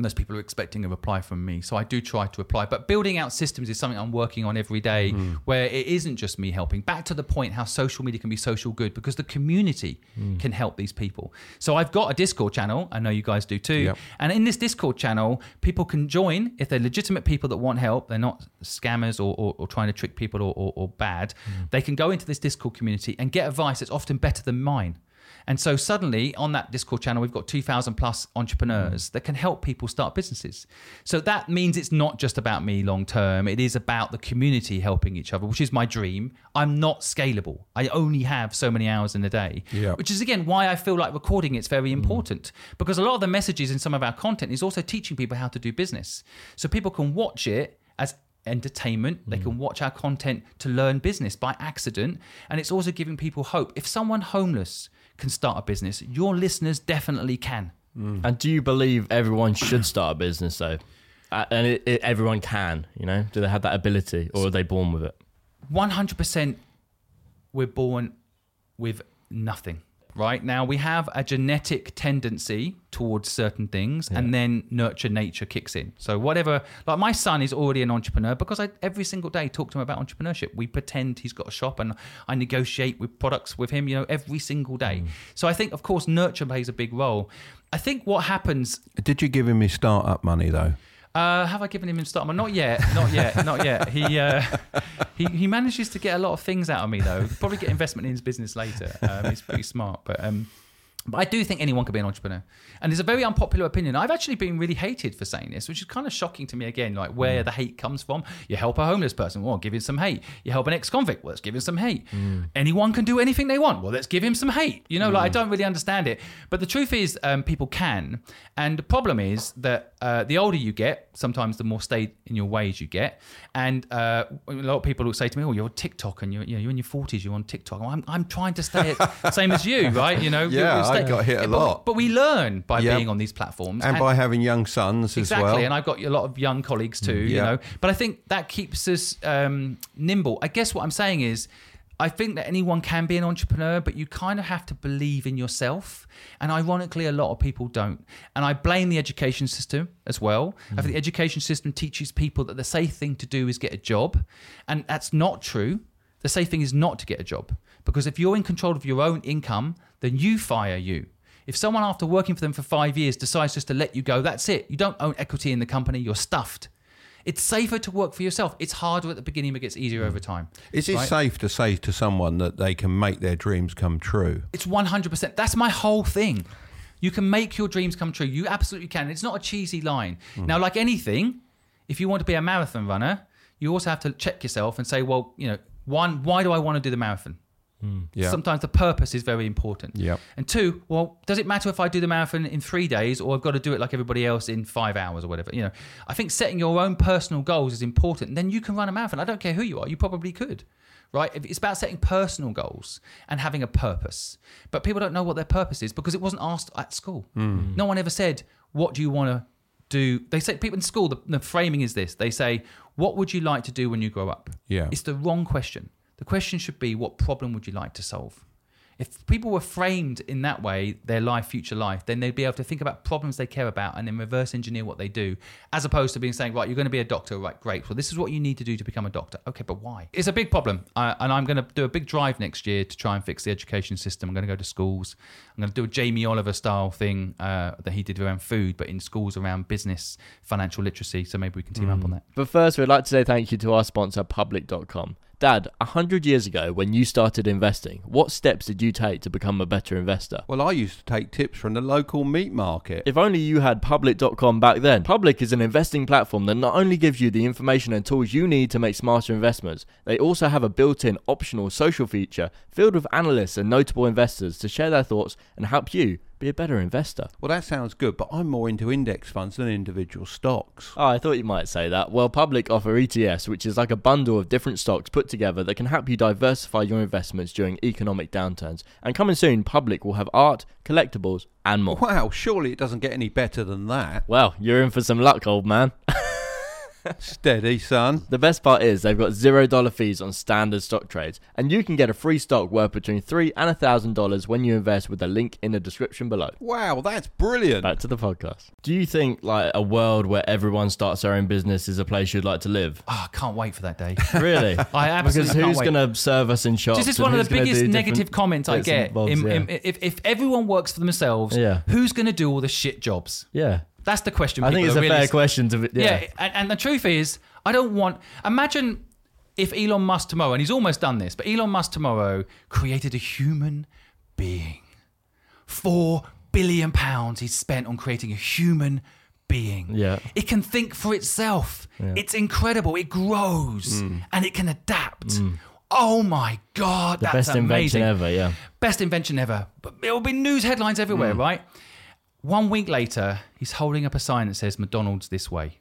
Those people are expecting a reply from me. So I do try to reply. But building out systems is something I'm working on every day Mm. where it isn't just me helping. Back to the point how social media can be social good because the community Mm. can help these people. So I've got a Discord channel. I know you guys do too. Yep. And in this Discord channel, people can join if they're legitimate people that want help. They're not scammers or, or, or trying to trick people or, or, or bad. They can go into this Discord community and get advice that's often better than mine. And so suddenly on that Discord channel, we've got 2,000 plus entrepreneurs that can help people start businesses. So that means it's not just about me long term. It is about the community helping each other, which is my dream. I'm not scalable. I only have so many hours in a day, Yeah. which is again why I feel like recording it's very important because a lot of the messages in some of our content is also teaching people how to do business. So people can watch it as entertainment. They can watch our content to learn business by accident. And it's also giving people hope. If someone homeless can start a business, your listeners definitely can. And do you believe everyone should start a business though? Uh, and it, it, everyone can, you know? Do they have that ability or are they born with it? 100% we're born with nothing. Right now, we have a genetic tendency towards certain things, and then nurture nature kicks in. So, whatever, like my son is already an entrepreneur because I every single day talk to him about entrepreneurship. We pretend he's got a shop and I negotiate with products with him, you know, every single day. Mm. So, I think, of course, nurture plays a big role. I think what happens Did you give him his startup money though? Uh, have I given him in start? Not yet, not yet, not yet. He, uh, he he manages to get a lot of things out of me though. Probably get investment in his business later. Um, he's pretty smart, but um, but I do think anyone could be an entrepreneur. And it's a very unpopular opinion. I've actually been really hated for saying this, which is kind of shocking to me again, like where the hate comes from. You help a homeless person, well, give him some hate. You help an ex-convict, well, let's give him some hate. Anyone can do anything they want, well, let's give him some hate. You know, like I don't really understand it. But the truth is, um, people can. And the problem is that uh, the older you get, sometimes the more stayed in your ways you get. And uh, a lot of people will say to me, oh, you're on TikTok and you're, you know, you're in your 40s, you're on TikTok. Well, I'm, I'm trying to stay at same as you, right? You know, Yeah, I got hit a but lot. But we learn by Yep. being on these platforms. And by having young sons Exactly, as well. and I've got a lot of young colleagues too, you know. But I think that keeps us um, nimble. I guess what I'm saying is, I think that anyone can be an entrepreneur, but you kind of have to believe in yourself. And ironically, a lot of people don't. And I blame the education system as well. I think the education system teaches people that the safe thing to do is get a job, and that's not true. The safe thing is not to get a job because if you're in control of your own income, then you fire you. If someone after working for them for five years decides just to let you go, that's it. You don't own equity in the company, you're stuffed. It's safer to work for yourself. It's harder at the beginning, but gets easier over mm. time. Is it right? safe to say to someone that they can make their dreams come true? It's 100%. That's my whole thing. You can make your dreams come true. You absolutely can. It's not a cheesy line. Mm. Now, like anything, if you want to be a marathon runner, you also have to check yourself and say, well, you know, one, why do I want to do the marathon? Hmm. Yeah. Sometimes the purpose is very important. Yep. And two, well, does it matter if I do the marathon in three days or I've got to do it like everybody else in five hours or whatever? You know, I think setting your own personal goals is important. Then you can run a marathon. I don't care who you are. You probably could. Right? It's about setting personal goals and having a purpose. But people don't know what their purpose is because it wasn't asked at school. Hmm. No one ever said, What do you want to do? They say, people in school, the, the framing is this they say, What would you like to do when you grow up? Yeah. It's the wrong question. The question should be, What problem would you like to solve? If people were framed in that way, their life, future life, then they'd be able to think about problems they care about and then reverse engineer what they do, as opposed to being saying, right, you're going to be a doctor, right? Great. Well, this is what you need to do to become a doctor. Okay, but why? It's a big problem, and I'm going to do a big drive next year to try and fix the education system. I'm going to go to schools. I'm going to do a Jamie Oliver style thing uh, that he did around food, but in schools around business, financial literacy. So maybe we can team up on that. But first, we'd like to say thank you to our sponsor, Public.com. Dad, a hundred years ago, when you started investing, what steps did you take to become a better investor? Well, I used to take tips from the local meat market. If only you had Public.com back then. Public is an investing platform that not only gives you the information and tools you need to make smarter investments, they also have a built in optional social feature filled with analysts and notable investors to share their thoughts and help you be a better investor. Well, that sounds good, but I'm more into index funds than individual stocks. Oh, I thought you might say that. Well, Public offer ETFs, which is like a bundle of different stocks put together that can help you diversify your investments during economic downturns. And coming soon, Public will have art, collectibles, and more. Wow, surely it doesn't get any better than that. Well, you're in for some luck, old man. Steady, son. The best part is they've got zero dollar fees on standard stock trades, and you can get a free stock worth between three and a thousand dollars when you invest with the link in the description below. Wow, that's brilliant. Back to the podcast. Do you think like a world where everyone starts their own business is a place you'd like to live? Oh, I can't wait for that day. Really? I absolutely because who's can't wait. going to serve us in shops? This is one of the biggest negative comments I get. bobs, In- yeah. in- if, if everyone works for themselves, Yeah. who's going to do all the shit jobs? yeah. That's the question. I think it's a really fair s- question to. Yeah. Yeah, and, and the truth is, I don't want. Imagine if Elon Musk tomorrow, and he's almost done this, but Elon Musk tomorrow created a human being. Four billion pounds he's spent on creating a human being. Yeah. It can think for itself. It's incredible. It grows mm. and it can adapt. Mm. Oh my God, The that's best invention amazing. ever. Yeah. Best invention ever. But it will be news headlines everywhere, mm. right? One week later, he's holding up a sign that says McDonald's this way.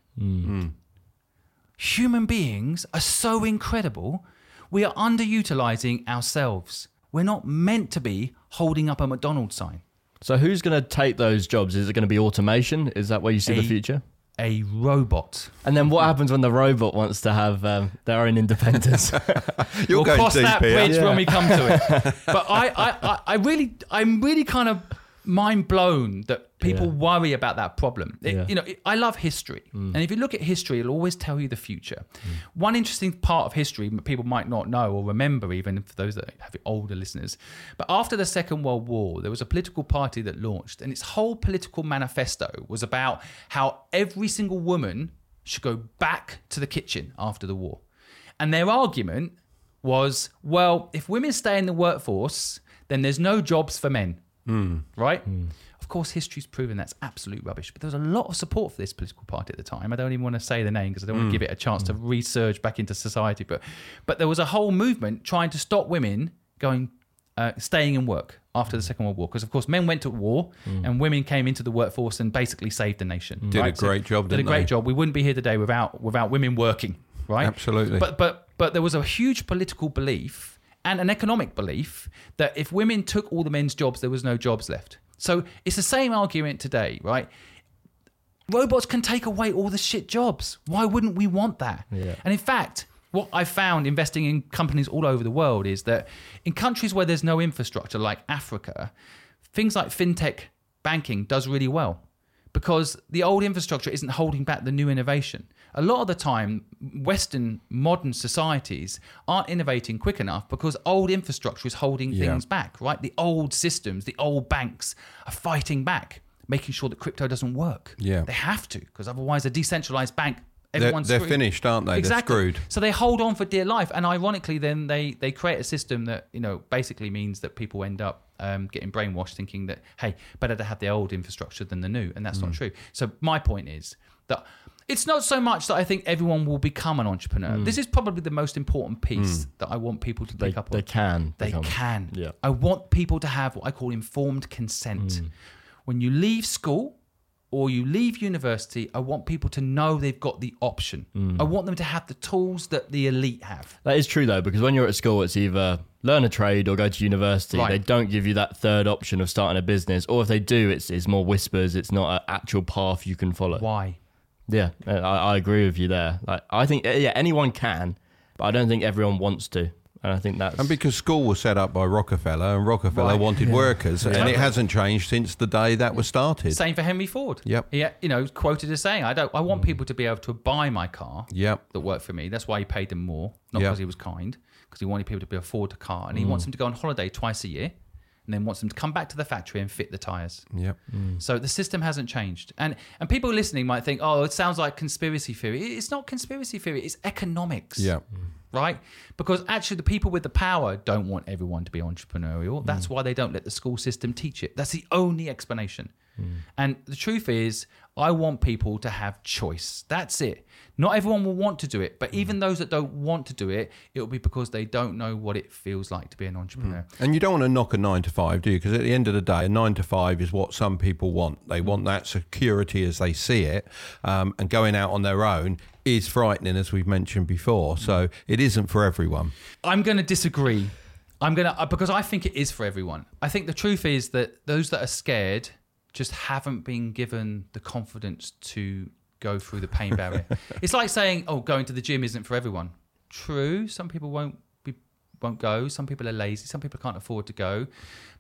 Human beings are so incredible. We are underutilizing ourselves. We're not meant to be holding up a McDonald's sign. So who's going to take those jobs? Is it going to be automation? Is that where you see the future? A robot. And then what happens when the robot wants to have um, their own independence? You're we'll going cross deep that here. bridge Yeah. when we come to it. But I, I, I, I really, I'm really kind of mind blown that people Yeah. worry about that problem. It- Yeah. You know, it, I love history, mm. and if you look at history, it'll always tell you the future. Mm. One interesting part of history that people might not know or remember, even for those that have older listeners, but after the Second World War, there was a political party that launched, and its whole political manifesto was about how every single woman should go back to the kitchen after the war. And their argument was, well, if women stay in the workforce, then there's no jobs for men. Mm. Right? Mm. Of course, history's proven that's absolute rubbish. But there was a lot of support for this political party at the time. I don't even want to say the name because I don't want to mm. give it a chance to resurge back into society. But but there was a whole movement trying to stop women going uh, staying in work after the Second World War because of course men went to war and women came into the workforce and basically saved the nation. Did a right? So- great job, Did a great they? job. We wouldn't be here today without without women working. Right? Absolutely. But but but there was a huge political belief and an economic belief that if women took all the men's jobs, there was no jobs left. So it's the same argument today, right? Robots can take away all the shit jobs. Why wouldn't we want that? Yeah. And in fact, what I found investing in companies all over the world is that in countries where there's no infrastructure, like Africa, things like fintech banking does really well because the old infrastructure isn't holding back the new innovation. A lot of the time, Western modern societies aren't innovating quick enough because old infrastructure is holding Yeah. things back, right? The old systems, the old banks are fighting back, making sure that crypto doesn't work. Yeah. They have to because otherwise a decentralized bank They're, Everyone's they're finished, aren't they? Exactly. They're screwed. So they hold on for dear life, and ironically, then they they create a system that you know basically means that people end up um, getting brainwashed, thinking that hey, better to have the old infrastructure than the new, and that's Mm. not true. So my point is that it's not so much that I think everyone will become an entrepreneur. This is probably the most important piece that I want people to Mm. They, pick up they can. They become- can. Yeah. I want people to have what I call informed consent. Mm. When you leave school or you leave university, I want people to know they've got the option. Mm. I want them to have the tools that the elite have. That is true though, because when you're at school, it's either learn a trade or go to university. Right. They don't give you that third option of starting a business, or if they do, it's it's more whispers. It's not an actual path you can follow. Why? Yeah, I, I agree with you there. Like I think yeah, anyone can, but I don't think everyone wants to, and I think that's And because school was set up by Rockefeller, and Rockefeller Right. wanted workers, and it hasn't changed since the day that was started. Same for Henry Ford. Yep. He, you know, quoted as saying, "I don't. I want mm. people to be able to buy my car. Yep. That worked for me. That's why he paid them more, not Yep. because he was kind, because he wanted people to be afford a car, and he mm. wants them to go on holiday twice a year, and then wants them to come back to the factory and fit the tires. Yep. Mm. So the system hasn't changed, and and people listening might think, oh, it sounds like conspiracy theory. It's not conspiracy theory. It's economics. Yep. Right? Because actually, the people with the power don't want everyone to be entrepreneurial. That's mm. why they don't let the school system teach it. That's the only explanation. And the truth is, I want people to have choice. That's it. Not everyone will want to do it, but even those that don't want to do it, it will be because they don't know what it feels like to be an entrepreneur. And you don't want to knock a nine to five, do you? Because at the end of the day, a nine to five is what some people want. They want that security as they see it, um, and going out on their own is frightening, as we've mentioned before. So it isn't for everyone. I'm going to disagree. I'm going to because I think it is for everyone. I think the truth is that those that are scared just haven't been given the confidence to go through the pain barrier. it's like saying, "Oh, going to the gym isn't for everyone." True, some people won't be won't go. Some people are lazy. Some people can't afford to go.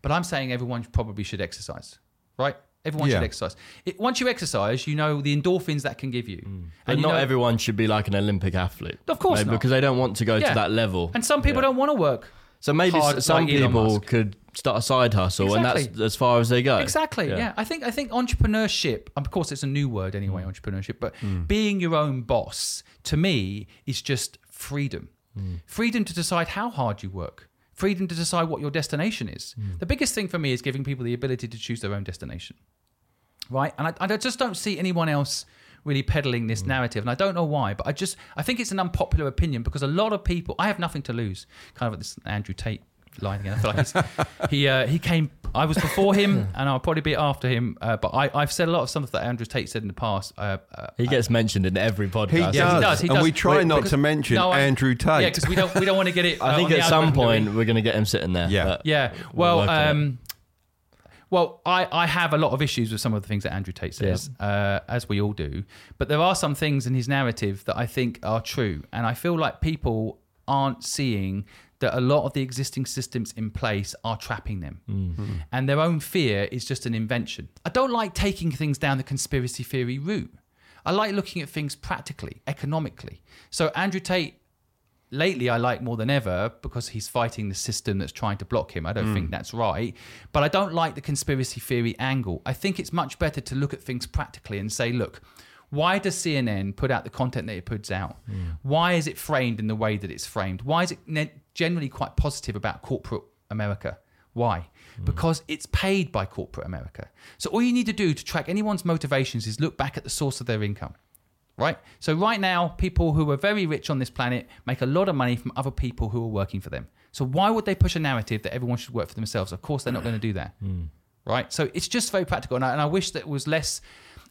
But I'm saying everyone probably should exercise. Right? Everyone Yeah. should exercise. It, once you exercise, you know the endorphins that can give you. Mm. But you not know- everyone should be like an Olympic athlete. Of course Maybe not. because they don't want to go Yeah. to that level. And some people don't want to work. So maybe hard some like people could start a side hustle, and that's as far as they go. Exactly. Yeah. I think I think entrepreneurship. Of course, it's a new word anyway. Mm. Entrepreneurship, but being your own boss to me is just freedom. Mm. Freedom to decide how hard you work. Freedom to decide what your destination is. Mm. The biggest thing for me is giving people the ability to choose their own destination. Right, and I, and I just don't see anyone else really peddling Mm. this narrative, and I don't know why. But I just I think it's an unpopular opinion because a lot of people. I have nothing to lose. Kind of like this Andrew Tate line again. I feel like he's, he uh, he came. I was before him, and I'll probably be after him. Uh, but I, I've said a lot of stuff that Andrew Tate said in the past. Uh, uh, He gets mentioned in every podcast. He yeah, does, he does. He and does. we try Wait, not because- to mention No, I- Andrew Tate. Yeah, because we don't we don't want to get it. I uh, think at some algorithm that we- point we're going to get him sitting there. Yeah. but Yeah. we'll Well, work on it. well, I, I have a lot of issues with some of the things that Andrew Tate says, uh, as we all do. But there are some things in his narrative that I think are true, and I feel like people aren't seeing that a lot of the existing systems in place are trapping them, and their own fear is just an invention. I don't like taking things down the conspiracy theory route. I like looking at things practically, economically. So Andrew Tate lately I like more than ever because he's fighting the system that's trying to block him. I don't hmm. think that's right. But I don't like the conspiracy theory angle. I think it's much better to look at things practically and say, look, why does CNN put out the content that it puts out? Hmm. Why is it framed in the way that it's framed? Why is it ne- generally quite positive about corporate America? Why? Hmm. Because it's paid by corporate America. So all you need to do to track anyone's motivations is look back at the source of their income right? So right now, people who are very rich on this planet make a lot of money from other people who are working for them. So why would they push a narrative that everyone should work for themselves? Of course, they're not going to do that, hmm. Hmm. right? So it's just very practical, and I, and I wish that it was less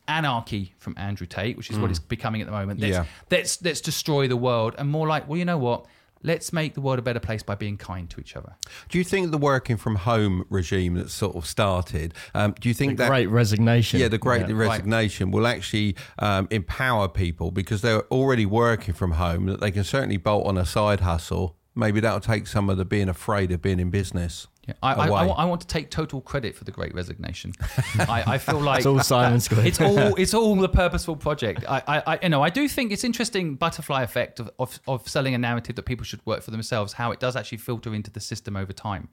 anarchy from Andrew Tate, which is what hmm. it's becoming at the moment. Let's, Yeah. let's let's destroy the world, and more like, well, you know what? Let's make the world a better place by being kind to each other. Do you think the working from home regime that sort of started? Um, do you think the that great resignation. Yeah, the great Yeah. resignation will actually um, empower people because they're already working from home. That they can certainly bolt on a side hustle. Maybe that'll take some of the being afraid of being in business. Yeah, I, I, I, want, I want to take total credit for the Great Resignation. I, I feel like It's all Simon Squibb. it's all it's all the purposeful project. I, I, I you know I do think it's interesting butterfly effect of, of of selling a narrative that people should work for themselves. How it does actually filter into the system over time,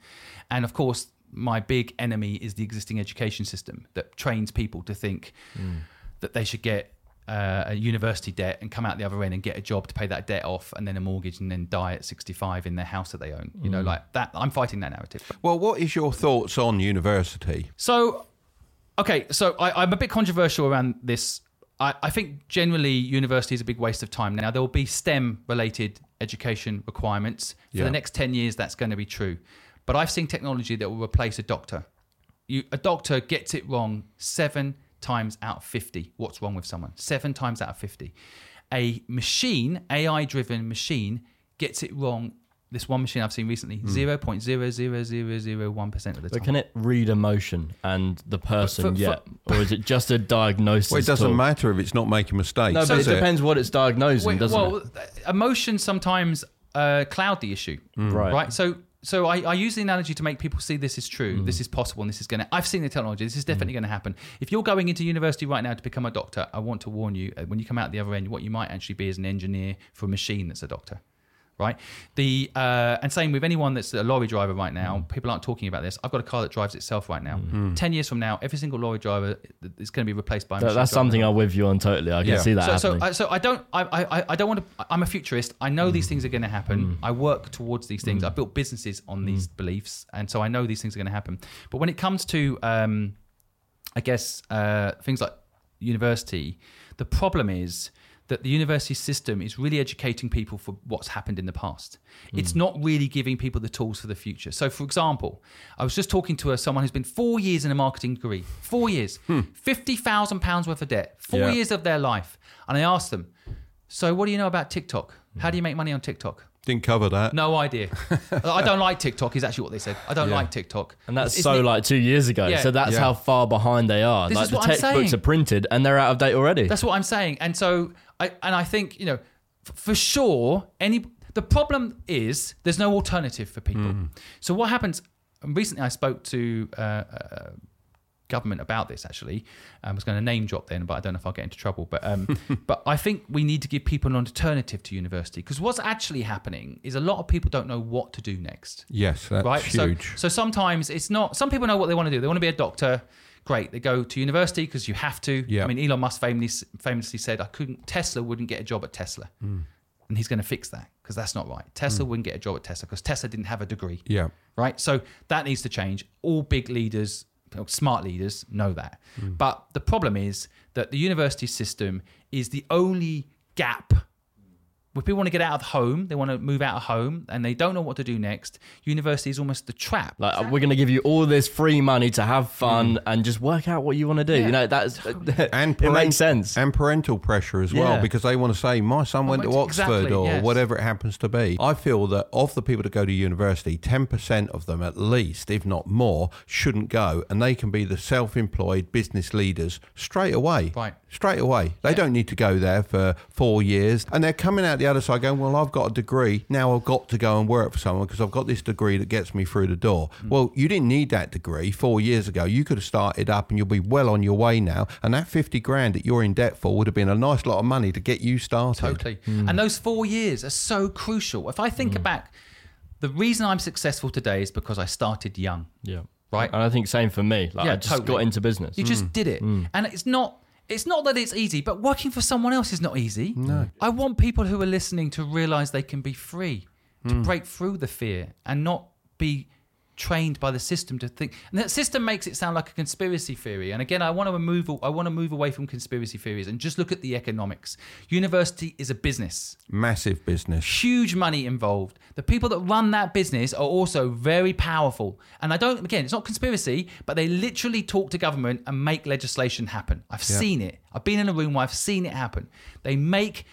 and of course my big enemy is the existing education system that trains people to think mm. that they should get uh, a university debt and come out the other end and get a job to pay that debt off and then a mortgage and then die at 65 in their house that they own. You know, like that. I'm fighting that narrative. Well, what is your thoughts on university? So, okay, so I, I'm a bit controversial around this. I, I think generally university is a big waste of time. Now, there will be STEM related education requirements. For Yeah. the next 10 years, that's going to be true. But I've seen technology that will replace a doctor. You, a doctor gets it wrong seven times out of 50. What's wrong with someone? Seven times out of 50. A machine, AI driven machine, gets it wrong. This one machine I've seen recently, hmm. 0.00001% of the But time. can it read emotion and the person for- yet? or is it just a diagnosis? Well, it doesn't tool? matter if it's not making mistakes. No, but does it depends what it's diagnosing, Wait, doesn't it? well, it? Uh, emotions sometimes uh, cloud the issue, hmm. Right. Right. So, so I, I use the analogy to make people see this is true, Mm. this is possible, and this is going to. I've seen the technology. This is definitely going to happen. If you're going into university right now to become a doctor, I want to warn you: uh, when you come out the other end, what you might actually be is an engineer for a machine that's a doctor. Right. The uh, and same with anyone that's a lorry driver right now. Mm. People aren't talking about this. I've got a car that drives itself right now. Ten years from now, every single lorry driver is going to be replaced by a That- that's something I'm with you on totally. I can Yeah. see that So, so. I, so I don't, I, I, I don't want to. I'm a futurist. I know Mm. these things are going to happen. I work towards these things. I built businesses on Mm. these beliefs, and so I know these things are going to happen. But when it comes to, um, I guess uh, things like university, the problem is that the university system is really educating people for what's happened in the past. It's mm. not really giving people the tools for the future. So, for example, I was just talking to a, someone who's been four years in a marketing degree, four years, hmm. fifty thousand pounds worth of debt, four Yeah. years of their life, and I asked them, "So, what do you know about TikTok? How hmm. do you make money on TikTok?" Didn't cover that. No idea. I don't like TikTok. Is actually what they said. I don't like TikTok. and that's so isn't it- like two years ago. Yeah. So that's Yeah. how far behind they are. This like is the what I'm textbooks saying. are printed and they're out of date already. That's what I'm saying. And so I and I think you know f- for sure any the problem is there's no alternative for people. So what happens? and Recently, I spoke to uh, uh, government about this. Actually, I was going to name drop then, but I don't know if I'll get into trouble. But um, but I think we need to give people an alternative to university because what's actually happening is a lot of people don't know what to do next Yes, that's right? huge. So, so sometimes it's not. Some people know what they want to do. They want to be a doctor. Great. They go to university because you have to. Yeah. I mean, Elon Musk famously famously said, "I couldn't. Tesla wouldn't get a job at Tesla." Hmm. And he's going to fix that because that's not right. Tesla wouldn't get a job at Tesla because Tesla didn't have a degree. yeah. Right. So that needs to change. All big leaders, smart leaders, know that. Hmm. But the problem is that the university system is the only gap where people want to get out of home, they want to move out of home, and they don't know what to do next. University is almost the trap. Like uh, we're going to give you all this free money to have fun mm. and just work out what you want to do. Yeah. You know that's oh, And it parent- makes sense. And parental pressure as well, Yeah. because they want to say, my son went to went to- Oxford exactly, or yes. whatever it happens to be. I feel that of the people that go to university, 10% of them at least, if not more, shouldn't go. And they can be the self employed business leaders straight away. Right. Straight away. They don't need to go there for four years. And they're coming out the other side going, well, I've got a degree. Now I've got to go and work for someone because I've got this degree that gets me through the door. Hmm. Well, you didn't need that degree four years ago. You could have started up and you'll be well on your way now. And that 50 grand that you're in debt for would have been a nice lot of money to get you started. Totally. Mm. And those four years are so crucial. If I think mm. back, the reason I'm successful today is because I started young. Yeah. Right. And I think same for me. Like Yeah, I just totally. got into business. You just mm. did it. And it's not it's not that it's easy, but working for someone else is not easy. No. I want people who are listening to realize they can be free, to hmm. break through the fear and not be trained by the system to think and that system makes it sound like a conspiracy theory and again i want to remove i want to move away from conspiracy theories and just look at the economics university is a business Massive business. huge money involved. The people that run that business are also very powerful. And I don't, again, it's not conspiracy, but they literally talk to government and make legislation happen. I've seen it. I've been in a room where I've seen it happen. They make,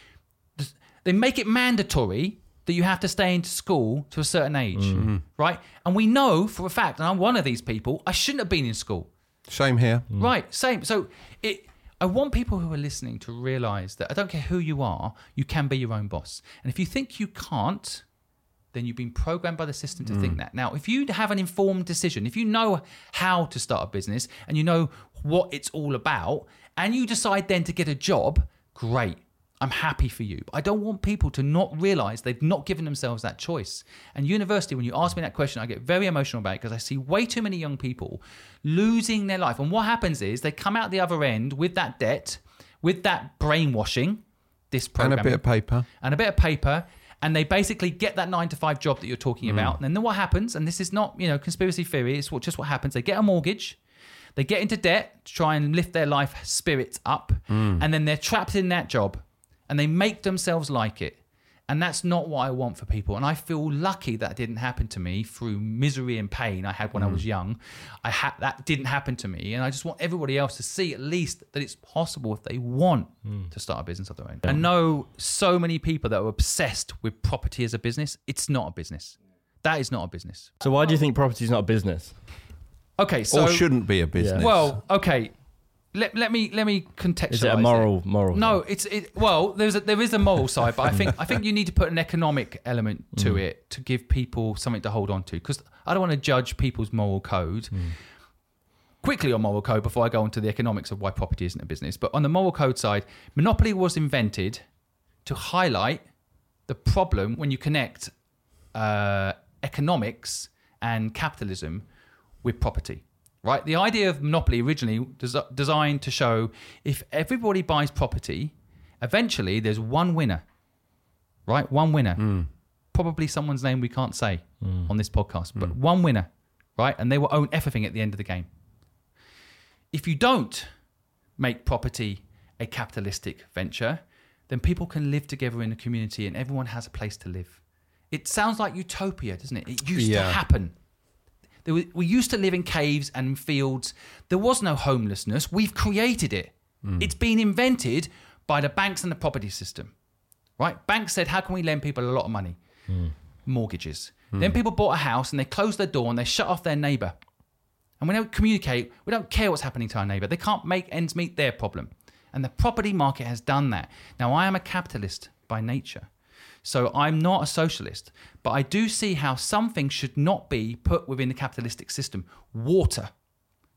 they make it mandatory that you have to stay into school to a certain age, mm-hmm. right? And we know for a fact, and I'm one of these people, I shouldn't have been in school. Same here. Mm. Right, same. So it. I want people who are listening to realize that I don't care who you are, you can be your own boss. And if you think you can't, then you've been programmed by the system to think mm. that. Now, if you have an informed decision, if you know how to start a business and you know what it's all about, and you decide then to get a job, great. I'm happy for you. But I don't want people to not realize they've not given themselves that choice. And university, when you ask me that question, I get very emotional about it because I see way too many young people losing their life. And what happens is they come out the other end with that debt, with that brainwashing, this And a bit of paper. and a bit of paper and they basically get that nine to five job that you're talking Mm. about and then what happens and this is not you know conspiracy theory it's what, just what happens they get a mortgage they get into debt to try and lift their life spirits up Mm. and then they're trapped in that job and they make themselves like it and that's not what I want for people. And I feel lucky that didn't happen to me through misery and pain I had when I Mm. was young. I had that didn't happen to me, and I just want everybody else to see at least that it's possible if they want Mm. to start a business of their own. I know so many people that are obsessed with property as a business. It's not a business. That is not a business. So why do you think property is not a business? Okay, so or shouldn't be a business. well, okay. Let, let me let me contextualize. Is it a moral moral? No, it's it. Well, there's a, there is a moral side, but I think I think you need to put an economic element to it to give people something to hold on to. Because I don't want to judge people's moral code. Quickly on moral code before I go on to the economics of why property isn't a business. But on the moral code side, monopoly was invented to highlight the problem when you connect uh, economics and capitalism with property. Right? The idea of monopoly originally des- designed to show if everybody buys property, eventually there's one winner. Right? One winner. Hmm. Probably someone's name we can't say hmm. on this podcast, but hmm. one winner. Right? And they will own everything at the end of the game. If you don't make property a capitalistic venture, then people can live together in a community and everyone has a place to live. It sounds like utopia, doesn't it? It used to happen. There was, we used to live in caves and fields. There was no homelessness. We've created it. Mm. It's been invented by the banks and the property system. Right? Banks said, how can we lend people a lot of money? Mm. Mortgages. Mm. Then people bought a house and they closed their door and they shut off their neighbor. And we don't communicate. We don't care what's happening to our neighbor. They can't make ends meet their problem. And the property market has done that. Now, I am a capitalist by nature. So I'm not a socialist. But I do see how something should not be put within the capitalistic system. Water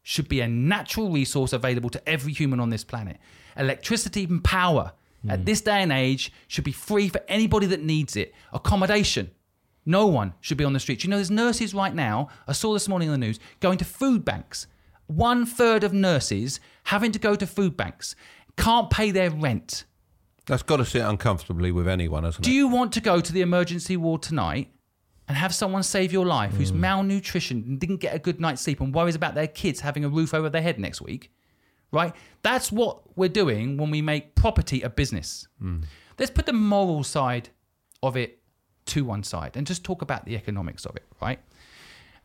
should be a natural resource available to every human on this planet. Electricity and power at hmm. this day and age should be free for anybody that needs it. Accommodation. No one should be on the streets. You know, there's nurses right now, I saw this morning on the news, going to food banks. One third of nurses having to go to food banks, can't pay their rent. That's got to sit uncomfortably with anyone, hasn't Do it? you want to go to the emergency ward tonight and have someone save your life who's hmm. malnutrition and didn't get a good night's sleep and worries about their kids having a roof over their head next week? Right? That's what we're doing when we make property a business. Hmm. Let's put the moral side of it to one side and just talk about the economics of it, right?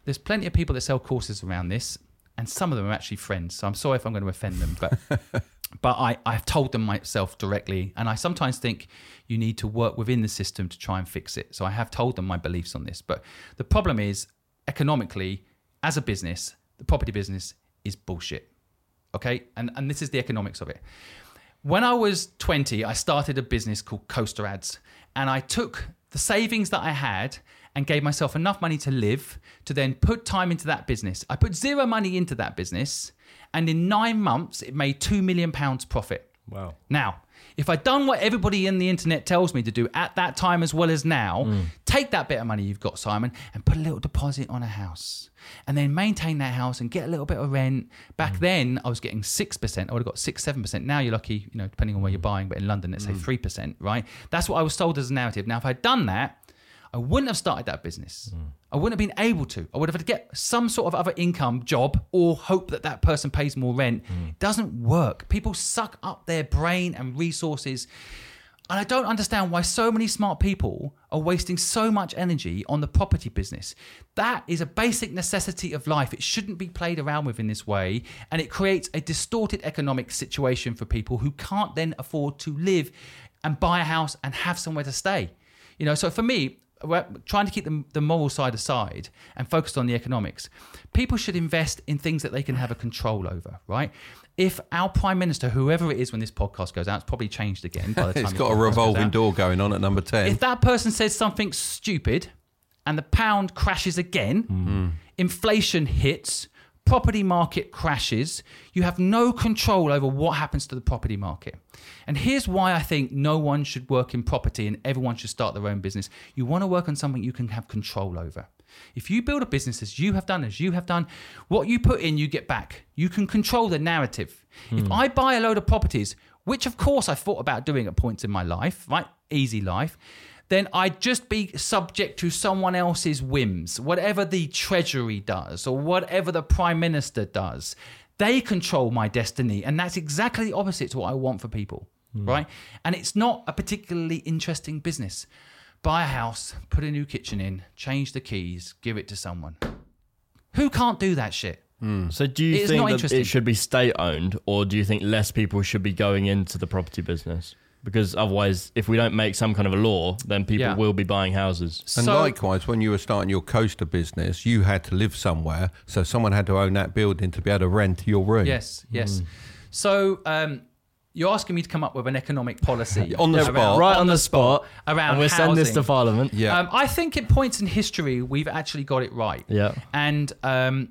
There's plenty of people that sell courses around this, and some of them are actually friends. So I'm sorry if I'm going to offend them, but but I, I've told them myself directly, and I sometimes think you need to work within the system to try and fix it. So I have told them my beliefs on this. But the problem is, economically, as a business, the property business is bullshit. Okay? And, and this is the economics of it. When I was 20, I started a business called Coaster Ads, and I took the savings that I had and gave myself enough money to live to then put time into that business. I put zero money into that business, and in nine months, it made two million pounds profit. Wow. Now, if I'd done what everybody in the internet tells me to do at that time as well as now, hmm. take that bit of money you've got, Simon, and put a little deposit on a house. And then maintain that house and get a little bit of rent. Back hmm. then, I was getting 6%. I would have got 6 7%. Now you're lucky, you know, depending on where you're hmm. buying, but in London, let's say 3%, right? That's what I was sold as a narrative. Now, if I'd done that, I wouldn't have started that business. Hmm. I wouldn't have been able to. I would have had to get some sort of other income job or hope that that person pays more rent. Hmm. It doesn't work. People suck up their brain and resources. And I don't understand why so many smart people are wasting so much energy on the property business. That is a basic necessity of life. It shouldn't be played around with in this way. And it creates a distorted economic situation for people who can't then afford to live and buy a house and have somewhere to stay. You know, so for me, trying to keep the, the moral side aside and focused on the economics. People should invest in things that they can have a control over, right? If our prime minister, whoever it is when this podcast goes out, it's probably changed again by the time It's got a revolving out. door going on at number 10. If that person says something stupid and the pound crashes again, mm-hmm. inflation hits, property market crashes, you have no control over what happens to the property market. And here's why I think no one should work in property and everyone should start their own business. You want to work on something you can have control over. If you build a business as you have done, as you have done, what you put in, you get back. You can control the narrative. If hmm. I buy a load of properties which of course I thought about doing at points in my life, right? Easy life. Then I'd just be subject to someone else's whims, whatever the Treasury does or whatever the Prime Minister does. They control my destiny. And that's exactly the opposite to what I want for people, hmm. right? And it's not a particularly interesting business. Buy a house, put a new kitchen in, change the keys, give it to someone. Who can't do that shit? Hmm. So do you It's think that it should be state owned, or do you think less people should be going into the property business? Because otherwise, if we don't make some kind of a law, then people Yeah. will be buying houses. And So- likewise, when you were starting your coaster business, you had to live somewhere, so someone had to own that building to be able to rent your room. Yes, yes. So um, you're asking me to come up with an economic policy On the around- spot. right on the spot, around and we'll send this to Parliament. Yeah. Um, I think in points in history we've actually got it right. Yeah. And um,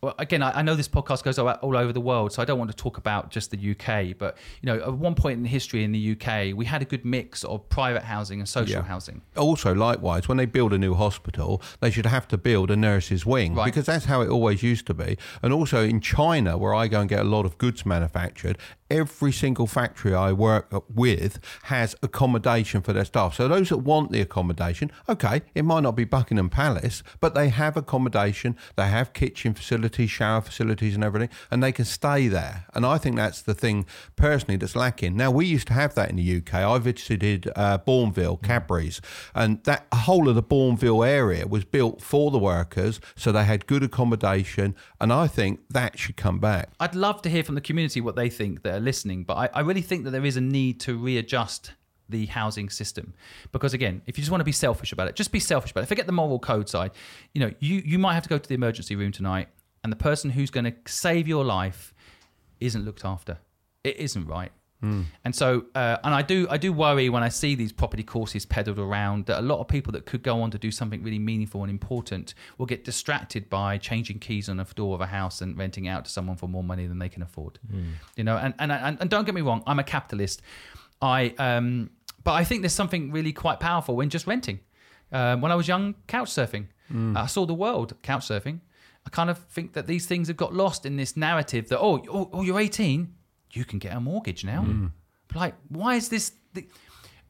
well, again, I, I know this podcast goes all, all over the world, so I don't want to talk about just the UK. But you know, at one point in history in the UK, we had a good mix of private housing and social Yeah. housing. Also, likewise, when they build a new hospital, they should have to build a nurse's wing Right. because that's how it always used to be. And also in China, where I go and get a lot of goods manufactured, every single factory I work with has accommodation for their staff. So those that want the accommodation, okay, it might not be Buckingham Palace, but they have accommodation, they have kitchen facilities, shower facilities, and everything, and they can stay there. And I think that's the thing personally that's lacking. Now we used to have that in the UK. I visited uh, Bournville, Cadbury's, and that whole of the Bournville area was built for the workers, so they had good accommodation, and I think that should come back. I'd love to hear from the community what they think that are listening, but I, I really think that there is a need to readjust the housing system. Because again if you just want to be selfish about it just be selfish about it. Forget the moral code side. You know you you might have to go to the emergency room tonight and the person who's going to save your life isn't looked after. It isn't right and so uh, and i do i do worry when i see these property courses peddled around that a lot of people that could go on to do something really meaningful and important will get distracted by changing keys on a door of a house and renting out to someone for more money than they can afford. You know and, and and and don't get me wrong i'm a capitalist. I um but i think there's something really quite powerful in just renting. Um, when i was young couch surfing. I saw the world couch surfing. I kind of think that these things have got lost in this narrative that oh, oh, oh you're 18 you can get a mortgage now. Mm. Like, why is this? The,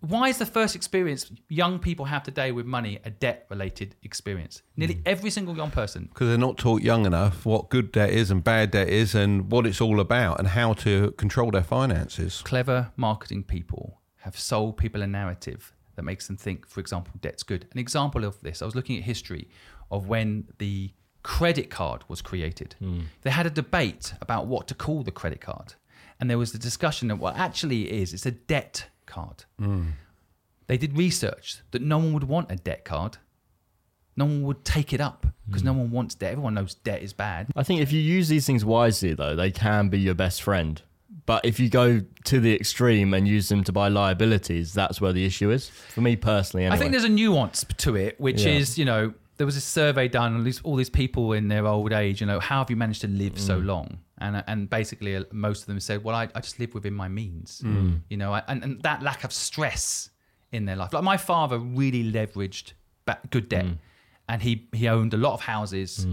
why is the first experience young people have today with money a debt-related experience? Nearly mm. every single young person. Because they're not taught young enough what good debt is and bad debt is and what it's all about and how to control their finances. Clever marketing people have sold people a narrative that makes them think, for example, debt's good. An example of this, I was looking at history of when the credit card was created. Mm. They had a debate about what to call the credit card. And there was the discussion of what actually it is, it's a debt card. They did research that no one would want a debt card. No one would take it up because no one wants debt. Everyone knows debt is bad. I think if you use these things wisely, though, they can be your best friend. But if you go to the extreme and use them to buy liabilities, that's where the issue is. For me personally, anyway. I think there's a nuance to it, which Yeah. is, you know, there was a survey done on these, all these people in their old age, you know, how have you managed to live Mm. so long? And and basically, uh, most of them said, well, I, I just live within my means, Mm. you know, and, and that lack of stress in their life. Like my father really leveraged ba- good debt, Mm. and he he owned a lot of houses,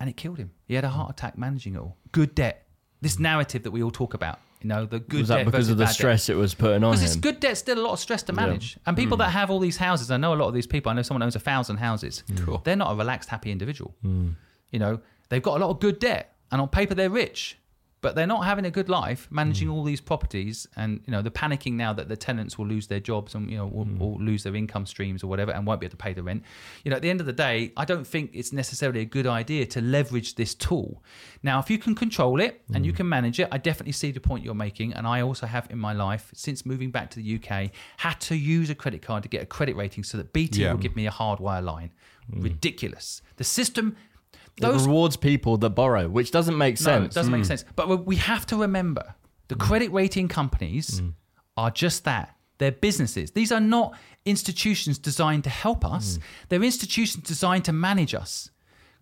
and it killed him. He had a heart attack managing it all. Good debt. This narrative that we all talk about, you know, the good was debt that because of the bad debt. stress it was putting on Because him? good debt, still a lot of stress to manage. And people that have all these houses, I know a lot of these people. I know someone owns a thousand houses. Cool. They're not a relaxed, happy individual. You know, they've got a lot of good debt, and on paper they're rich, but they're not having a good life managing mm. all these properties. And you know, they're panicking now that the tenants will lose their jobs and you know will, mm. will lose their income streams or whatever, and won't be able to pay the rent. You know, at the end of the day, I don't think it's necessarily a good idea to leverage this tool. Now, if you can control it and you mm. can manage it, I definitely see the point you're making. And I also have in my life, since moving back to the UK, had to use a credit card to get a credit rating so that BT Yeah. will give me a hardwire line. Ridiculous. The system. It Those rewards people that borrow, which doesn't make no, sense. it doesn't make hmm. sense. But we- we have to remember the hmm. credit rating companies hmm. are just that. They're businesses. These are not institutions designed to help us. They're institutions designed to manage us.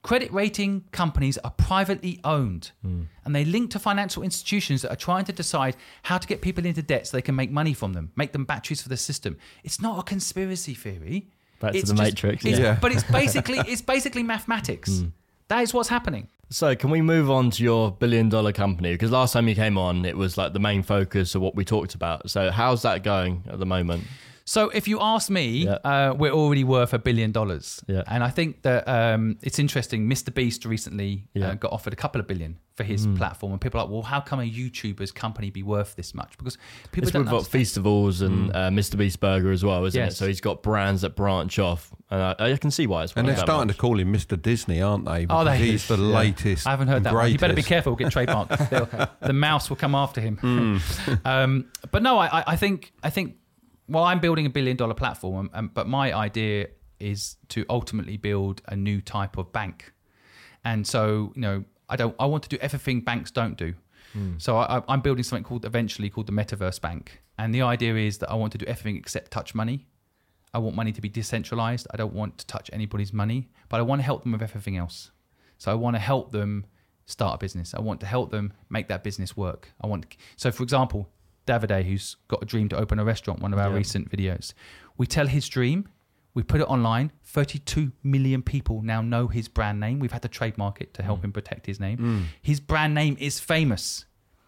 Credit rating companies are privately owned and they link to financial institutions that are trying to decide how to get people into debt so they can make money from them, make them batteries for the system. It's not a conspiracy theory. Back to It's the Matrix, it's- yeah. But it's basically it's basically mathematics. That is what's happening. So, can we move on to your billion dollar company? Because last time you came on, it was like the main focus of what we talked about. So, how's that going at the moment? So if you ask me, Yeah. uh, we're already worth a billion dollars. Yeah. And I think that um, it's interesting. Mr. Beast recently Yeah. Mm. uh, got offered a couple of billion for his platform, and people are like, well, how come a YouTuber's company be worth this much? Because people It's don't with what understand. festivals and uh, Mr. Beast Burger as well, isn't it? So he's got brands that branch off, and I, I can see why it's. And they're starting much. to call him Mr. Disney, aren't they? Oh, they- he's the yeah. latest. I haven't heard that one. You better be greatest. careful, get trademarked. The mouse will come after him. Hmm. um, but no, I, I- I think I think well, I'm building a billion dollar platform, um, but my idea is to ultimately build a new type of bank. And so, you know, I don't. I want to do everything banks don't do. So I, I- I'm building something called eventually called the Metaverse Bank, and the idea is that I want to do everything except touch money. I want money to be decentralized. I don't want to touch anybody's money, but I want to help them with everything else. So I want to help them start a business. I want to help them make that business work. I want so for example, Davide, who's got a dream to open a restaurant, one of our Yeah. recent videos, we tell his dream, we put it online. 32 million people now know his brand name. We've had to trademark it to help mm. him protect his name. Mm. His brand name is famous.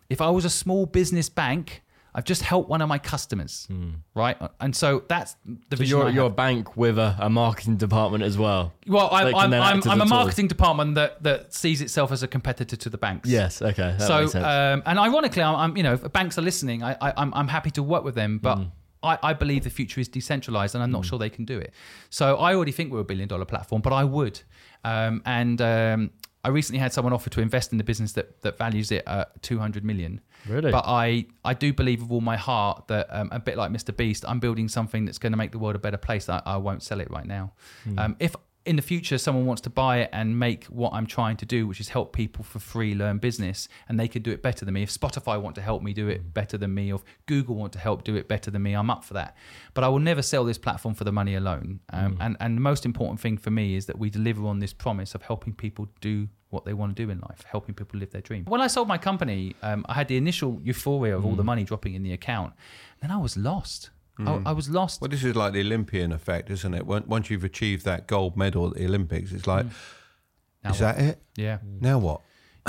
If I was a small business bank, I've just helped one of my customers, right? And so that's the So vision. you're, I you're a bank with a, a marketing department as well. Well, I'm, I'm, I'm, I'm a marketing department that, that sees itself as a competitor to the banks. Yes. Okay. So, um, and ironically, I'm, I'm, you know, if banks are listening, I, I, I'm, I'm happy to work with them, but Mm. I, I believe the future is decentralized, and I'm not sure they can do it. So, I already think we're a billion dollar platform, but I would. Um, and um, I recently had someone offer to invest in the business that, that values it at 200 million. Really? But I, I do believe with all my heart that um, a bit like Mr. Beast, I'm building something that's going to make the world a better place. I, I won't sell it right now. Hmm. Um, if in the future someone wants to buy it and make what I'm trying to do, which is help people for free learn business, and they could do it better than me. If Spotify want to help me do it better than me, or if Google want to help do it better than me, I'm up for that. But I will never sell this platform for the money alone. Um, Hmm. and, and the most important thing for me is that we deliver on this promise of helping people do what they want to do in life, helping people live their dream. When I sold my company, um, I had the initial euphoria of all the money dropping in the account. Then I was lost. I, I was lost. Well, this is like the Olympian effect, isn't it? Once you've achieved that gold medal at the Olympics, it's like, Mm. Is what? that it? Yeah. Now what?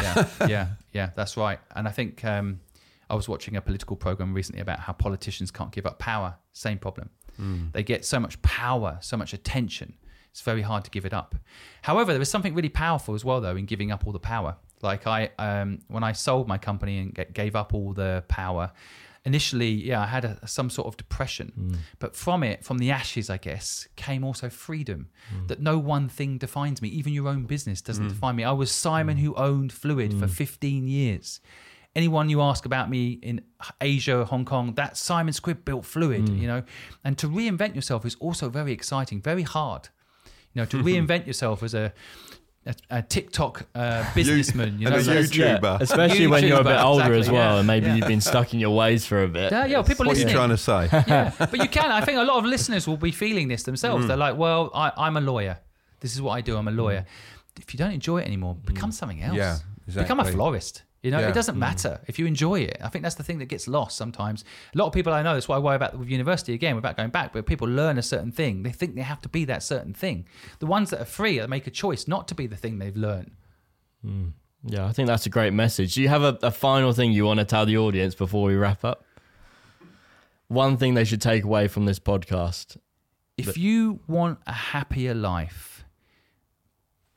yeah, yeah, yeah, that's right. And I think um, I was watching a political program recently about how politicians can't give up power. Same problem. They get so much power, so much attention. It's very hard to give it up. However, there is something really powerful as well, though, in giving up all the power. Like I, um, when I sold my company and gave up all the power, initially, yeah, I had a, some sort of depression. Mm. But from it, from the ashes, I guess, came also freedom. Mm. That no one thing defines me. Even your own business doesn't mm. define me. I was Simon who owned Fluid for 15 years. Anyone you ask about me in Asia, Hong Kong, that Simon Squibb built Fluid, you know. And to reinvent yourself is also very exciting, very hard. You know, to reinvent yourself as a a, a TikTok uh, businessman, you know, and a like- YouTuber. Yeah, especially when you're a bit YouTuber, older as well, yeah, and maybe yeah. you've been stuck in your ways for a bit. Yeah, yeah, people What are you trying to say? yeah, but you can. I think a lot of listeners will be feeling this themselves. Mm. They're like, "Well, I, I'm a lawyer. This is what I do. I'm a lawyer. Mm. If you don't enjoy it anymore, become mm. something else. Yeah, Become a florist. You know, Yeah. it doesn't hmm. matter if you enjoy it. I think that's the thing that gets lost sometimes. A lot of people I know. That's why I worry about with university again, without going back. But people learn a certain thing. They think they have to be that certain thing. The ones that are free that make a choice not to be the thing they've learned. Hmm. Yeah, I think that's a great message. Do you have a, a final thing you want to tell the audience before we wrap up? One thing they should take away from this podcast. If you want a happier life,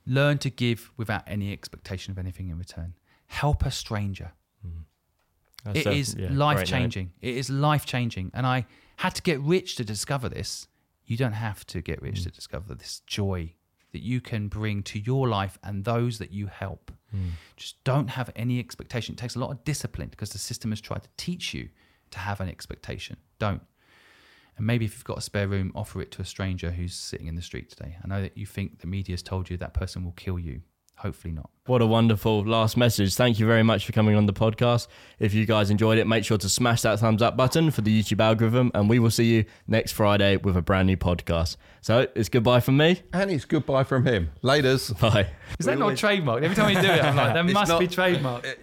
learn to give without any expectation of anything in return. Help a stranger. That's It a- is yeah, life changing. It is life changing. And I had to get rich to discover this. You don't have to get Mm. rich to discover this joy that you can bring to your life and those that you help. Mm. Just don't have any expectation. It takes a lot of discipline because the system has tried to teach you to have an expectation. Don't. And maybe if you've got a spare room, offer it to a stranger who's sitting in the street today. I know that you think the media's told you that person will kill you. Hopefully not. What a wonderful last message. Thank you very much for coming on the podcast. If you guys enjoyed it, make sure to smash that thumbs up button for the YouTube algorithm, and we will see you next Friday with a brand new podcast. So it's goodbye from me. and it's goodbye from him. Laters. Bye. Is that not trademarked? Every time you do it, I'm like, there must not- be trademarked.